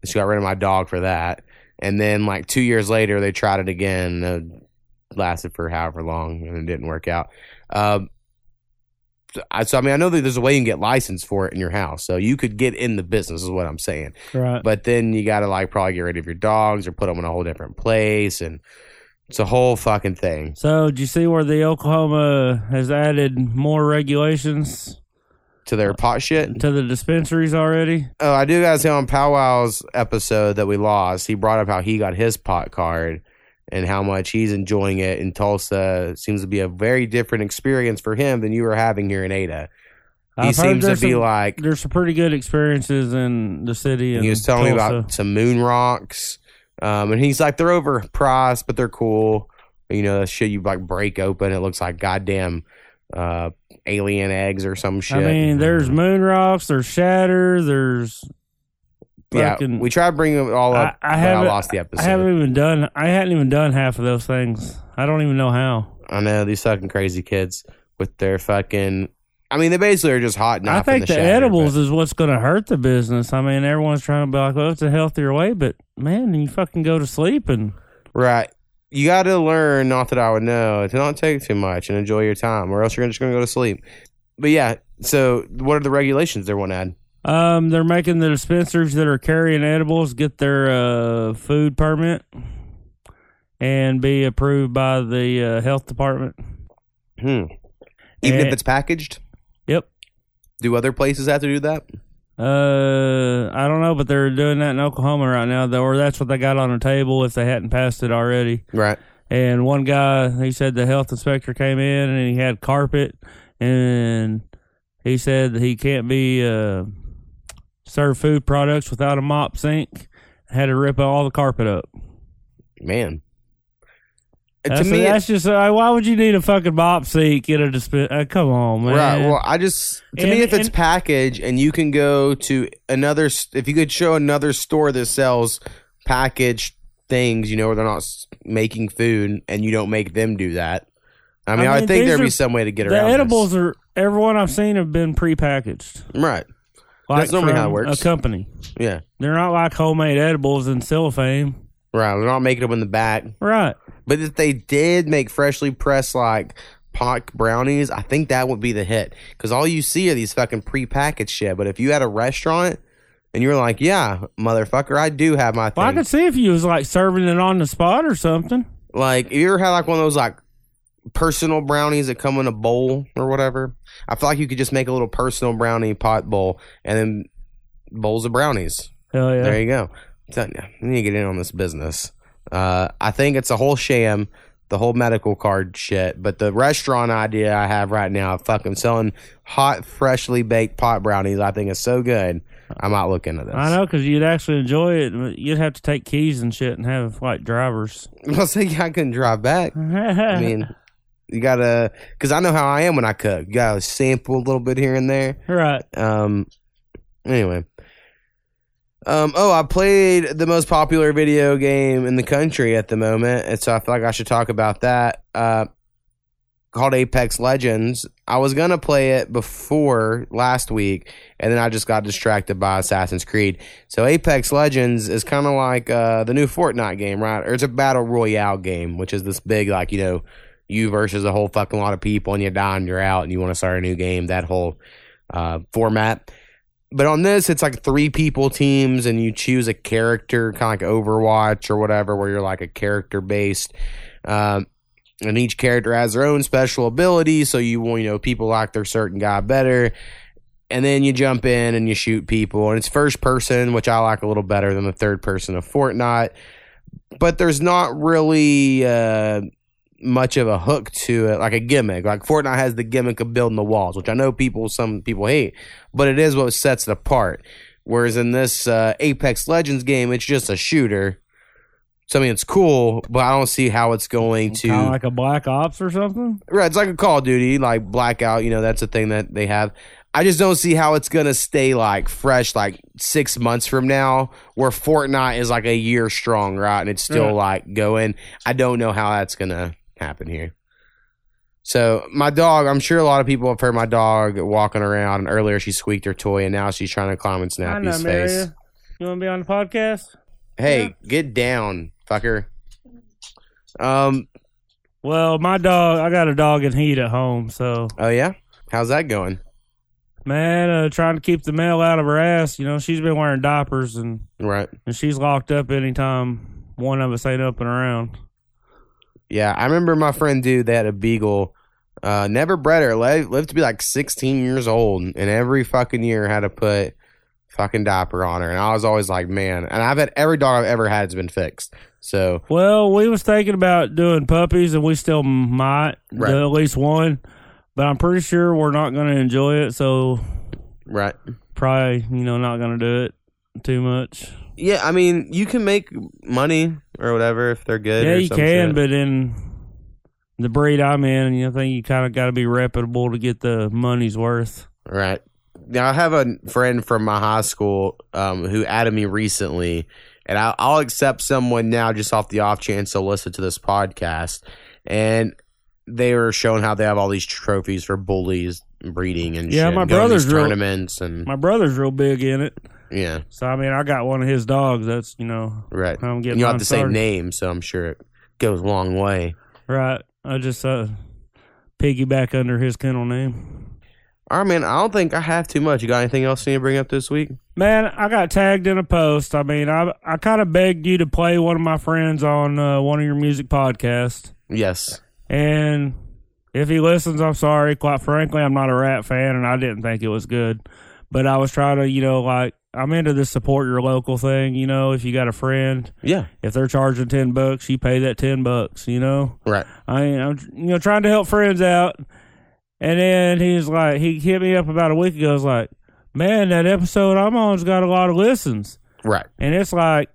She got rid of my dog for that. And then like two years later, they tried it again. It lasted for however long, and it didn't work out. Um, I, so I mean, I know that there's a way you can get licensed for it in your house, so you could get in the business, is what I'm saying. Right. But then you got to like probably get rid of your dogs or put them in a whole different place, and it's a whole fucking thing. So, do you see where the Oklahoma has added more regulations To their pot shit. to the dispensaries already? Oh, I do gotta say on Powwow's episode that we lost, he brought up how he got his pot card and how much he's enjoying it in Tulsa. Seems to be a very different experience for him than you were having here in Ada. He I've seems to be some- like There's some pretty good experiences in the city. And he was telling me about some moon rocks. Um, and he's like, they're overpriced, but they're cool. You know, that shit you like break open, it looks like goddamn uh, alien eggs or some shit. I mean, there's mm-hmm. moon rocks, there's shatter, there's. yeah. fucking- We tried bringing it all up, I- I but I lost the episode. I haven't even done. I hadn't even done half of those things. I don't even know how. I know these fucking crazy kids with their fucking. I mean, they basically are just hot. I think the, edibles is what's going to hurt the business. I mean, everyone's trying to be like, "Well, it's a healthier way," but man, you fucking go to sleep and right. You got to learn. Not that I would know to not take too much and enjoy your time, or else you're just going to go to sleep. But yeah. So, what are the regulations they want to add? um, they're making the dispensers that are carrying edibles get their uh, food permit and be approved by the uh, health department. Hmm. Even Eh. if it's packaged, Yep. do other places have to do that? Uh, I don't know, but they're doing that in Oklahoma right now, though, or that's what they got on the table if they hadn't passed it already. Right. And one guy, he said the health inspector came in and he had carpet, and he said that he can't be uh, served food products without a mop sink. Had to rip all the carpet up. Man. That's, to me, that's just uh, why would you need a fucking mop sink in a disp? Uh, come on, man. Right. Well, I just to me, And- if it's package and you can go to another, if you could show another store that sells packaged things, you know, where they're not making food and you don't make them do that. I mean, I I, think there'd be some way to get the around edibles are everyone I've seen have been prepackaged. this. right? like That's normally how it works. A company. Yeah. They're not like homemade edibles in cellophane. Right. They're not making them in the back. Right. But if they did make freshly pressed like pot brownies, I think that would be the hit. Because all you see are these fucking prepackaged shit. But if you had a restaurant and you were like, yeah, motherfucker, I do have my thing. Well, I could see if you was like serving it on the spot or something. Like, if you ever had like one of those like personal brownies that come in a bowl or whatever? I feel like you could just make a little personal brownie pot bowl and then bowls of brownies. Hell yeah. There you go. I'm telling you, you need to get in on this business. Uh, I think it's a whole sham, the whole medical card shit. But the restaurant idea I have right now, fucking selling hot, freshly baked pot brownies, I think is so good. I might look into this. I know because you'd actually enjoy it. You'd have to take keys and shit and have like drivers. I'll say I couldn't drive back. I mean, you gotta, because I know how I am when I cook. You gotta sample a little bit here and there. right. Um. Anyway. Um. Oh, I played the most popular video game in the country at the moment, and so I feel like I should talk about that. Uh, called Apex Legends. I was gonna play it before last week, and then I just got distracted by Assassin's Creed. So Apex Legends is kind of like uh, the new Fortnite game, right? Or it's a battle royale game, which is this big, like you know, you versus a whole fucking lot of people, and you die and you're out, and you want to start a new game. That whole uh, format. But on this, it's like three people teams, and you choose a character, kind of like Overwatch or whatever, where you're like a character based. Um, and each character has their own special ability, so you want, you know people like their certain guy better. And then you jump in and you shoot people, and it's first person, which I like a little better than the third person of Fortnite. But there's not really uh, much of a hook to it, like a gimmick. Like Fortnite has the gimmick of building the walls, which I know people, some people hate, but it is what sets it apart. Whereas in this uh, Apex Legends game, it's just a shooter. So I mean, it's cool, but I don't see how it's going to. Kind of like a Black Ops or something. Right, it's like a Call of Duty, like Blackout. You know, that's a thing that they have. I just don't see how it's gonna stay like fresh, like six months from now, where Fortnite is like a year strong, right, and it's still Yeah. like going. I don't know how that's gonna happen here. So my dog, I'm sure a lot of people have heard my dog walking around, and earlier she squeaked her toy, and now she's trying to climb in I know, face. Maria. You want to be on the podcast? Hey, get down, fucker. Um. Well, my dog, I got a dog in heat at home, so Oh yeah. How's that going? man, uh, trying to keep the mail out of her ass. You know, she's been wearing diapers and Right. and she's locked up anytime one of us ain't up and around. Yeah, I remember my friend dude. They had a beagle. Uh, never bred her. Lived, lived to be like 16 years old, and every fucking year had to put fucking diaper on her. And I was always like, man. And I've had every dog I've ever had has been fixed. So Well, we was thinking about doing puppies, and we still might Right. do at least one, but I'm pretty sure we're not going to enjoy it. So right. probably you know not going to do it too much. Yeah, I mean, you can make money or whatever if they're good. yeah, you can, shit. but in the breed I'm in, you know, I think you kind of got to be reputable to get the money's worth. Right. Now I have a friend from my high school um, who added me recently, and I, I'll accept someone now just off the off chance they'll listen to this podcast. And they were showing how they have all these trophies for bullies breeding and Yeah, shit, my brother's real- tournaments and My brother's real big in it, yeah, so I mean, I got one of his dogs. That's you know, right. I'm And getting you have the same name, so I'm sure it goes a long way. right. I just uh, piggyback under his kennel name. All right, man. I don't think I have too much. You got anything else you need to bring up this week? Man, I got tagged in a post. I mean, I I kind of begged you to play one of my friends on uh, one of your music podcasts, Yes. and if he listens, I'm sorry. Quite frankly, I'm not a rap fan, and I didn't think it was good. But I was trying to, you know, like I'm into this support your local thing. You know, if you got a friend, Yeah. if they're charging ten bucks, you pay that ten bucks. You know, Right. I I'm you know trying to help friends out, and then he's like, he hit me up about a week ago. Was like, man, that episode I'm on's got a lot of listens, Right. and it's like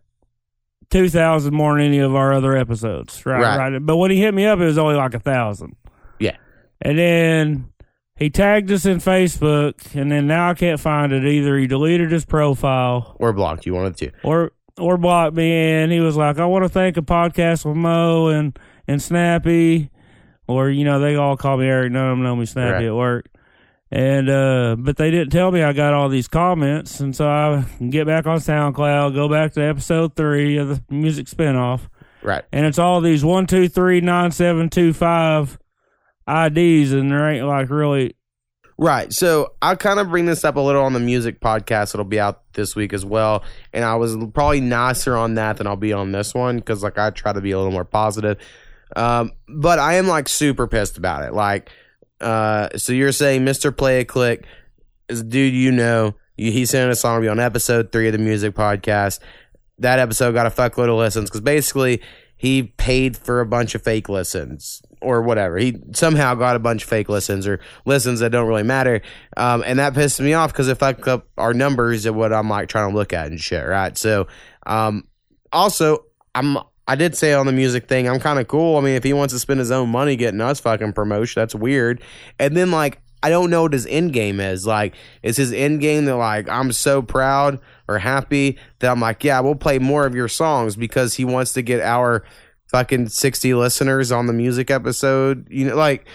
two thousand more than any of our other episodes, right? Right. Right. But when he hit me up, it was only like a thousand. Yeah. And then he tagged us in Facebook, and then now I can't find it. Either he deleted his profile Or blocked you wanted to. or or blocked me and he was like, I want to thank a podcast with Mo and and Snappy or you know, they all call me Eric, none of them know me Snappy Right. at work. And uh, but they didn't tell me I got all these comments, and so I get back on SoundCloud, go back to episode three of the music spinoff, Right. and it's all these one two three nine seven two five IDs, and there ain't like really Right. So I'll kind of bring this up a little on the music podcast. It'll be out this week as well. And I was probably nicer on that than I'll be on this one because, like, I try to be a little more positive. Um, but I am like super pissed about it. Like, uh, so you're saying Mr. Play a Click is dude you know. He sent a song to be on episode three of the music podcast. That episode got a fuckload of listens because basically he paid for a bunch of fake listens or whatever. He somehow got a bunch of fake listens or listens that don't really matter. Um, and that pissed me off because it fucked up our numbers and what I'm like trying to look at and shit, right? So, um, also, I'm, I did say on the music thing, I'm kind of cool. I mean, if he wants to spend his own money getting us fucking promotion, that's weird. And then, like, I don't know what his end game is. Like, is his end game that, like, I'm so proud or happy that I'm like, yeah, we'll play more of your songs because he wants to get our fucking 60 listeners on the music episode. You know, like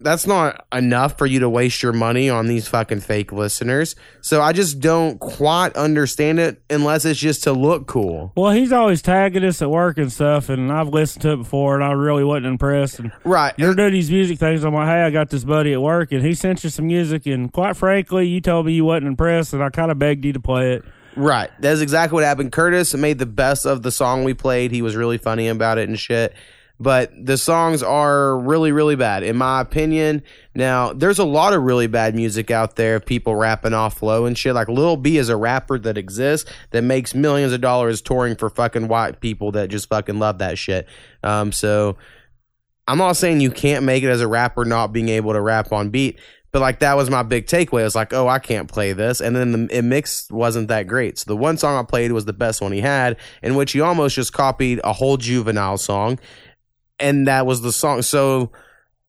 that's not enough for you to waste your money on these fucking fake listeners. So I just don't quite understand it unless it's just to look cool. Well, he's always tagging us at work and stuff, and I've listened to it before, and I really wasn't impressed. And Right. you're doing these music things. I'm like, hey, I got this buddy at work, and he sent you some music, and quite frankly, you told me you wasn't impressed, and I kind of begged you to play it. Right. That's exactly what happened. Curtis made the best of the song we played. He was really funny about it and shit. But the songs are really, really bad, in my opinion. Now, there's a lot of really bad music out there people rapping off low and shit. Like Lil B is a rapper that exists that makes millions of dollars touring for fucking white people that just fucking love that shit. Um, so I'm not saying you can't make it as a rapper not being able to rap on beat, but like that was my big takeaway. I was like, oh, I can't play this, and then the it mix wasn't that great. So the one song I played was the best one he had, in which he almost just copied a whole Juvenile song, and that was the song. So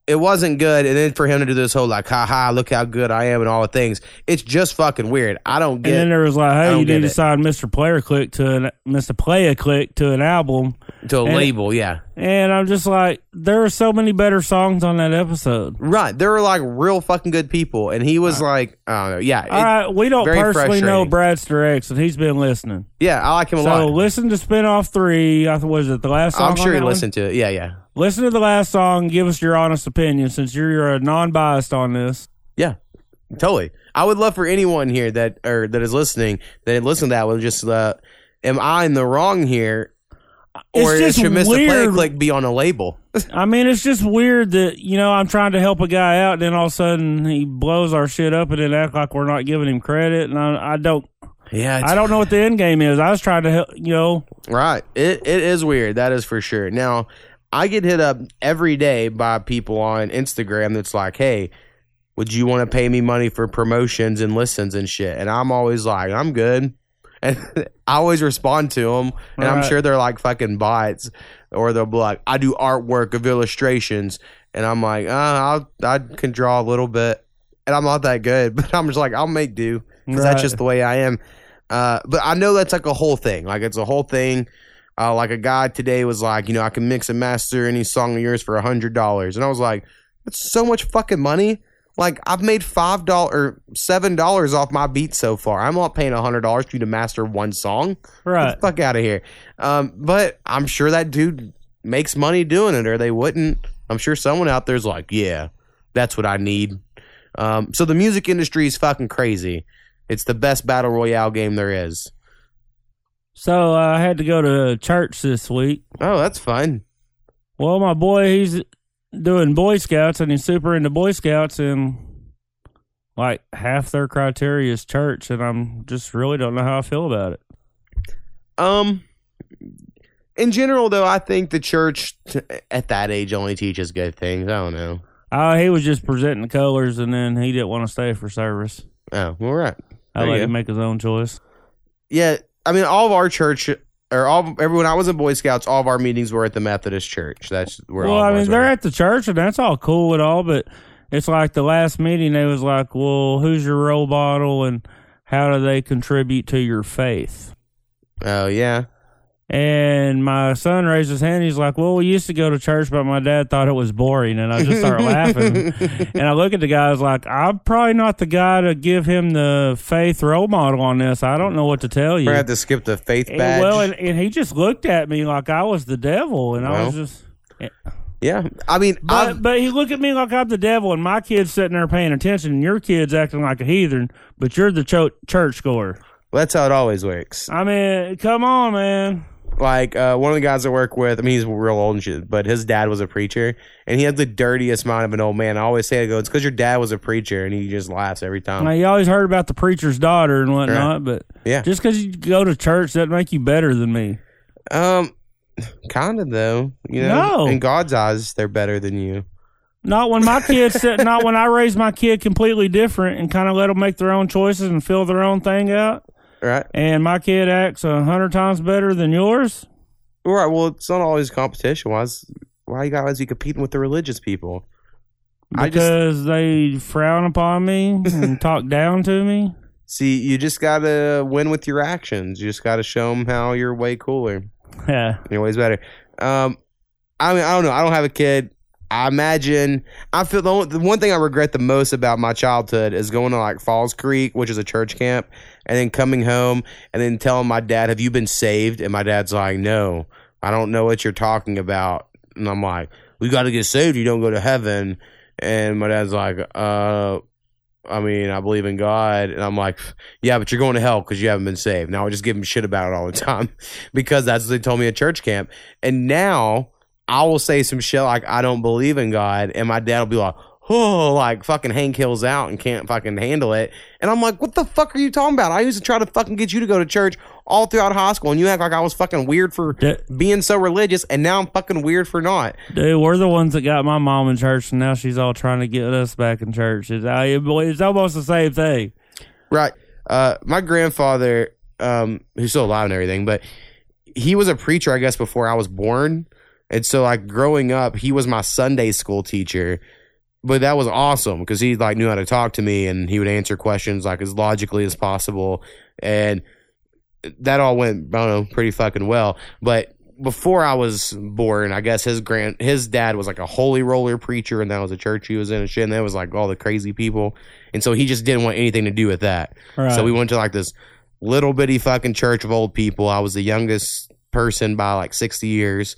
it wasn't good. And then for him to do this whole like, ha ha, look how good I am and all the things, it's just fucking weird. I don't get. And then there was like, hey, you get need to it. sign Mr. Player Click to an Mr. Play a Click to an album, to a and- label, yeah. and I'm just like, there are so many better songs on that episode. Right. There were like real fucking good people. And he was like, I don't know. Yeah. it- All right, we don't personally know. Bradster X, and he's been listening. Yeah. I like him a lot. So listen to Spinoff Three. I th- was it the last song? I'm sure he that one? to it. Yeah. Yeah. Listen to the last song. Give us your honest opinion, since you're a non-biased on this. Yeah, totally. I would love for anyone here that or that is listening that listen to that one. Just uh, am I in the wrong here, or It's just should Mr. Play weird. Click be on a label? I mean, it's just weird that you know I'm trying to help a guy out, and then all of a sudden he blows our shit up, and then act like we're not giving him credit. And I, I don't, yeah, I don't know what the end game is. I was trying to help, you know. right. It it is weird. That is for sure. Now I get hit up every day by people on Instagram that's like, "Hey, would you want to pay me money for promotions and listens and shit?" And I'm always like, "I'm good." And I always respond to them, and I'm sure they're like fucking bots, or they'll be like, "I do artwork of illustrations," and I'm like, uh, "I'll I can draw a little bit," and I'm not that good, but I'm just like, I'll make do because that's just the way I am. Uh, but I know that's like a whole thing. Like it's a whole thing. Uh, like a guy today was like, you know, I can mix and master any song of yours for a hundred dollars, and I was like, that's so much fucking money. Like I've made five dollars or seven dollars off my beat so far. I'm not paying a hundred dollars for you to master one song. Get Right. the fuck out of here. Um, but I'm sure that dude makes money doing it, or they wouldn't. I'm sure someone out there's like, yeah, that's what I need. Um, so the music industry is fucking crazy. It's the best battle royale game there is. So uh, I had to go to church this week. Oh, that's fun. Well, my boy, he's doing Boy Scouts, and he's super into Boy Scouts, and like half their criteria is church, and I'm just really don't know how I feel about it. Um, in general, though, I think the church t- at that age only teaches good things. I don't know. Uh, he was just presenting the colors, and then he didn't want to stay for service. Oh, all right. I let him make his own choice. Yeah, I mean, all of our church or all everyone. I was in Boy Scouts. All of our meetings were at the Methodist Church. That's where. well, all I mean, they're were. at the church, and that's all cool and all, but it's like the last meeting, they was like, "Well, who's your role model, and how do they contribute to your faith?" Oh yeah, And my son raised his hand. He's like, "Well, we used to go to church, but my dad thought it was boring." And I just start laughing. And I look at the guy. I was like, "I'm probably not the guy to give him the faith role model on this. I don't know what to tell you." We're gonna skip the faith And- well, and, and he just looked at me like I was the devil, and I was just. yeah, I mean, But, I've, but he looked at me like I'm the devil, and my kid's sitting there paying attention, and your kid's acting like a heathen, but you're the cho- church goer. that's how it always works. I mean, come on, man. Like uh, one of the guys I work with, I mean, he's real old and shit, but his dad was a preacher, and he had the dirtiest mind of an old man. I always say, I go, it's because your dad was a preacher, and he just laughs every time. Now, you always heard about the preacher's daughter and whatnot, but Yeah. just because you go to church doesn't make you better than me. Um, kind of though. You know, No. in God's eyes, they're better than you. Not when my kids not when I raise my kid completely different and kind of let them make their own choices and fill their own thing out. Right. And my kid acts a hundred times better than yours. Right. Well, it's not always competition. Why? Is, why you guys be competing with the religious people? I just Because they frown upon me and talk down to me. see. You just gotta win with your actions. You just gotta show them how you're way cooler. Yeah. You're ways better. Um, I mean, I don't know. I don't have a kid. I imagine. I feel the, only, the one thing I regret the most about my childhood is going to like Falls Creek, which is a church camp, and then coming home and then telling my dad, "Have you been saved?" And my dad's like, "No, I don't know what you're talking about." And I'm like, "We got to get saved. You don't go to heaven." And my dad's like, "Uh." I mean, I believe in God, and I'm like, yeah, but you're going to hell because you haven't been saved. Now I just give him shit about it all the time because that's what they told me at church camp. And now I will say some shit like I don't believe in God, and my dad will be like, oh, like fucking Hank Hill's out and can't fucking handle it. And I'm like, what the fuck are you talking about? I used to try to fucking get you to go to church all throughout high school, and you act like I was fucking weird for That- being so religious, and now I'm fucking weird for not. Dude, we're the ones that got my mom in church, and now she's all trying to get us back in church. It's, it's almost the same thing. Right. Uh, my grandfather, um, who's still alive and everything, but he was a preacher, I guess, before I was born. And so, like, growing up, he was my Sunday school teacher. But that was awesome because he like knew how to talk to me and he would answer questions like as logically as possible. And that all went, I don't know, pretty fucking well. But before I was born, I guess his grand his dad was like a holy roller preacher and that was a church he was in and shit. And that was like all the crazy people. And so he just didn't want anything to do with that. Right. So we went to like this little bitty fucking church of old people. I was the youngest person by like 60 years.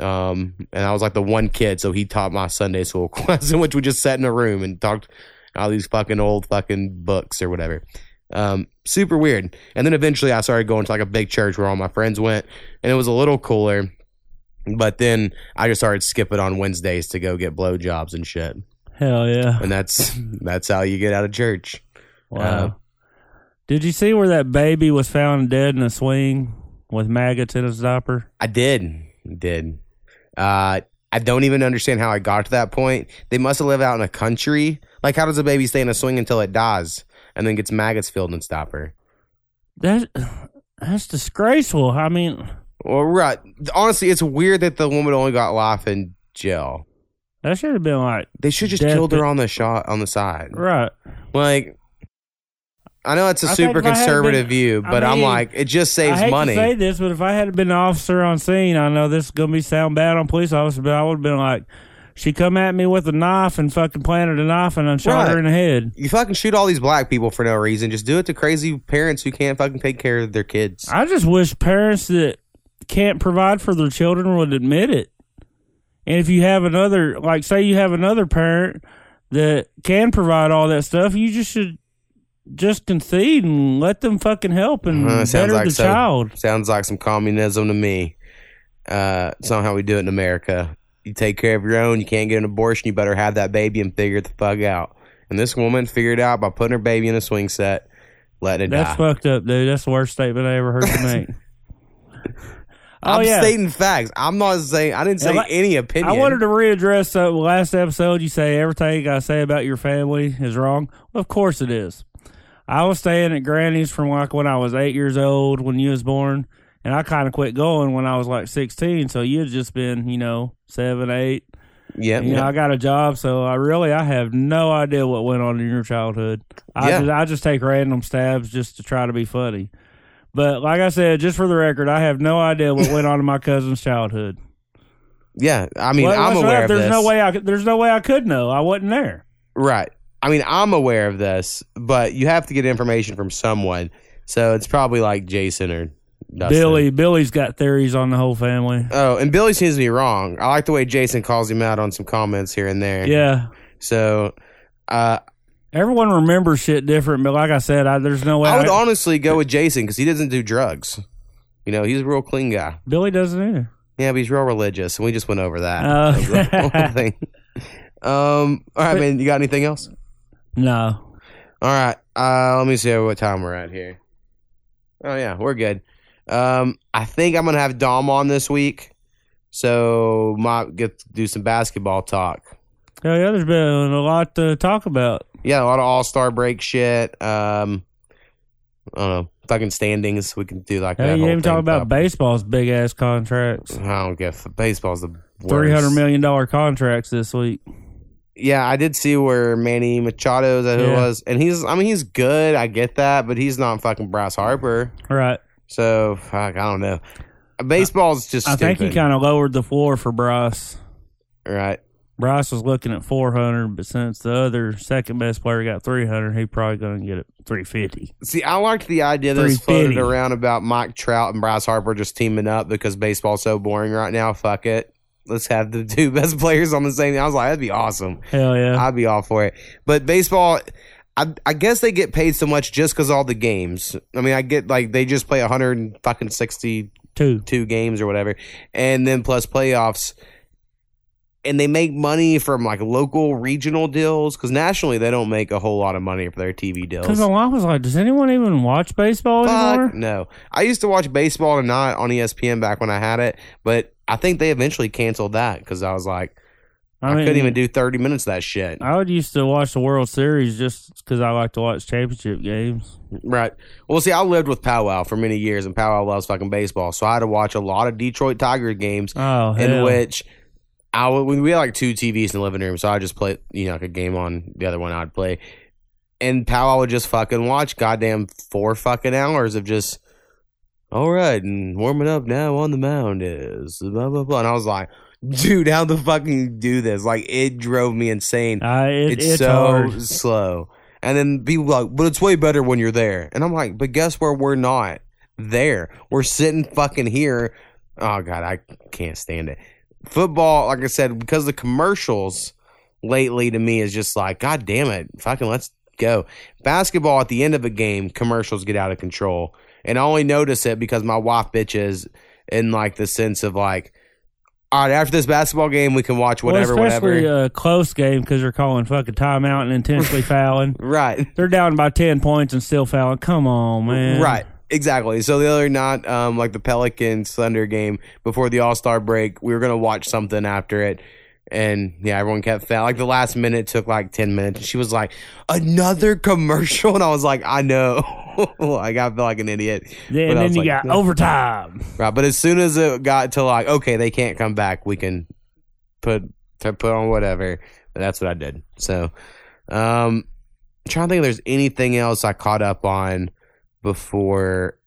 Um, and I was like the one kid. So he taught my Sunday school class in which we just sat in a room and talked all these fucking old fucking books or whatever. Um, super weird. And then eventually I started going to like a big church where all my friends went and it was a little cooler. But then I just started skipping on Wednesdays to go get blowjobs and shit. Hell yeah. And that's, that's how you get out of church. Wow. Uh, Did you see where that baby was found dead in a swing with maggots in his diaper? I did. Did. Uh, I don't even understand how I got to that point. They must have lived out in a country. Like, how does a baby stay in a swing until it dies and then gets maggots filled and stop her? That that's disgraceful. I mean, Well, right. Honestly, it's weird that the woman only got life in jail. that should have been like They should just killed her on the shot on the side. right. Like, I know it's a I super I conservative been- view, I but I'm mean, like, it just I saves money. say this, but if I had been an officer on scene, I know this is gonna be sound bad on police officers, but I would have been like, she come at me with a knife and fucking planted a knife and I shot her in the head. you fucking shoot all these black people for no reason. Just do it to crazy parents who can't fucking take care of their kids. I just wish parents that can't provide for their children would admit it. And if you have another, like, say you have another parent that can provide all that stuff, you just should just concede and let them fucking help and Uh, better like the so. child. Sounds like some communism to me. Uh, it's not how we do it in America. You take care of your own. You can't get an abortion. You better have that baby and figure it the fuck out. And this woman figured it out by putting her baby in a swing set, letting it That's die. fucked up, dude. That's the worst statement I ever heard you make. oh I'm yeah. stating facts. I'm not saying. I didn't say Yeah, any opinion. I wanted to readdress uh, last episode. You say everything I say about your family is wrong. Well, of course it is. I was staying at Granny's from like when I was eight years old when you was born, and I kind of quit going when I was like sixteen. So you had just been, you know, seven, eight. Yeah, You know, I got a job, so I really I have no idea what went on in your childhood. I Yeah. just, I just take random stabs just to try to be funny. But like I said, just for the record, I have no idea what went on in my cousin's childhood. Yeah, I mean, I'm aware that? of there's this. no way I there's no way I could know. I wasn't there. Right. I mean, I'm aware of this, but you have to get information from someone. So it's probably like Jason or Dustin. Billy Billy's got theories on the whole family. Oh, and Billy seems to be wrong. I like the way Jason calls him out on some comments here and there. Yeah. So uh, Everyone remembers shit different, but like I said, I, there's no way. I would I- honestly go with Jason because he doesn't do drugs. You know, he's a real clean guy. Billy doesn't either. Yeah, but he's real religious, and we just went over that. Oh. That whole thing. Um. All right, man. You got anything else? No. All right. Uh, let me see what time we're at here. Oh yeah, we're good. Um, I think I'm gonna have Dom on this week, so might get to do some basketball talk. Hell yeah, there's been a lot to talk about. Yeah, a lot of All Star break shit. Um, I don't know, fucking standings. We can do like Hey, that. you even talk about probably. baseball's big ass contracts. I don't give. Baseball's the. Three hundred million dollar contracts this week. Yeah, I did see where Manny Machado that who Yeah. was, and he's. I mean, he's good. I get that, but he's not fucking Bryce Harper. Right. So fuck, I don't know. Baseball's just. I think he kind of lowered the floor for Bryce. right. Bryce was looking at 400, but since the other second best player got 300, he probably going to get it 350. See, I liked the idea that that's floated around about Mike Trout and Bryce Harper just teaming up because baseball's so boring right now. Fuck it. Let's have the two best players on the same. I was like, that'd be awesome. Hell yeah. I'd be all for it. But baseball, I, I guess they get paid so much just because all the games. I mean, I get like they just play 100 and fucking 62 Two. games or whatever, and then plus playoffs. And they make money from like local regional deals because nationally they don't make a whole lot of money for their TV deals. Because a lot was like, does anyone even watch baseball anymore? No. I used to watch baseball tonight on E ESPN back when I had it, but I think they eventually canceled that because I was like, I, mean, couldn't even do 30 minutes of that shit. I would used to watch the World Series just because I like to watch championship games. Right. Well, see, I lived with Powwow for many years, and Powwow loves fucking baseball. So I had to watch a lot of Detroit Tiger games Oh, in hell. which I would, we we had like two TVs in the living room, so I just play, you know, like a game on the other one I'd play. And Powwow would just fucking watch goddamn four fucking hours of just, all right, and warming up now on the mound is blah, blah, blah. And I was like, dude, how the fuck can you do this? Like, it drove me insane. I, it, it's, it's, so hard. slow. And then people like, but it's way better when you're there. And I'm like, but guess where we're not there? We're sitting fucking here. Oh god, I can't stand it. Football, like I said, because the commercials lately to me is just like, god damn it, fucking let's go. Basketball at the end of a game, commercials get out of control. And I only notice it because my wife bitches in like the sense of like, all right, after this basketball game, we can watch whatever, well, especially whatever. a close game because they're calling fucking timeout and intentionally fouling. right. They're down by 10 points and still fouling. Come on, man. Right. Exactly. So the other night, um, like the Pelicans Thunder game before the All Star break, we were gonna watch something after it, and yeah, everyone kept foul. Like the last minute took like ten minutes. She was like, "Another commercial," and I was like, "I know." like I feel like an idiot. Yeah, But I then you like, got "No." overtime. Right. But as soon as it got to like, okay, they can't come back, we can put to put on whatever. But That's what I did. So, um, I'm trying to think if there's anything else I caught up on before.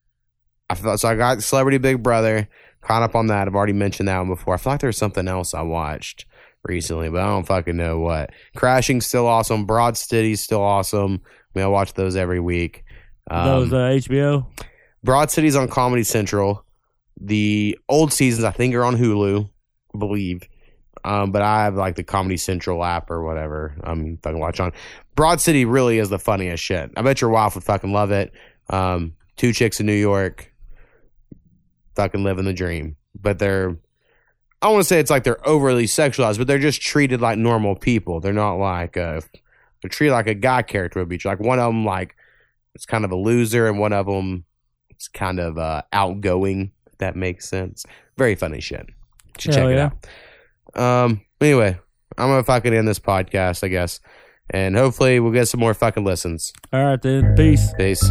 I thought so. I got Celebrity Big Brother. Caught up on that. I've already mentioned that one before. I feel like there was something else I watched recently, but I don't fucking know what. Crashing's still awesome. Broad City's still awesome. I mean, I watch those every week. Um, Those uh, HBO. Broad City's on Comedy Central. The old seasons, I think, are on Hulu, I believe. Um, but I have like the Comedy Central app or whatever. I'm fucking watch on. Broad City really is the funniest shit. I bet your wife would fucking love it. Um, two chicks in New York, fucking living the dream. But they're, I don't want to say it's like they're overly sexualized, but they're just treated like normal people. They're not like uh they're treated like a guy character would be. Like one of them, like it's kind of a loser, and one of them it's kind of uh, outgoing. If that makes sense. Very funny shit. You should Hell check yeah. it out. Um. Anyway, I'm gonna fucking end this podcast, I guess, and hopefully we'll get some more fucking listens. All right, then. Peace. Peace.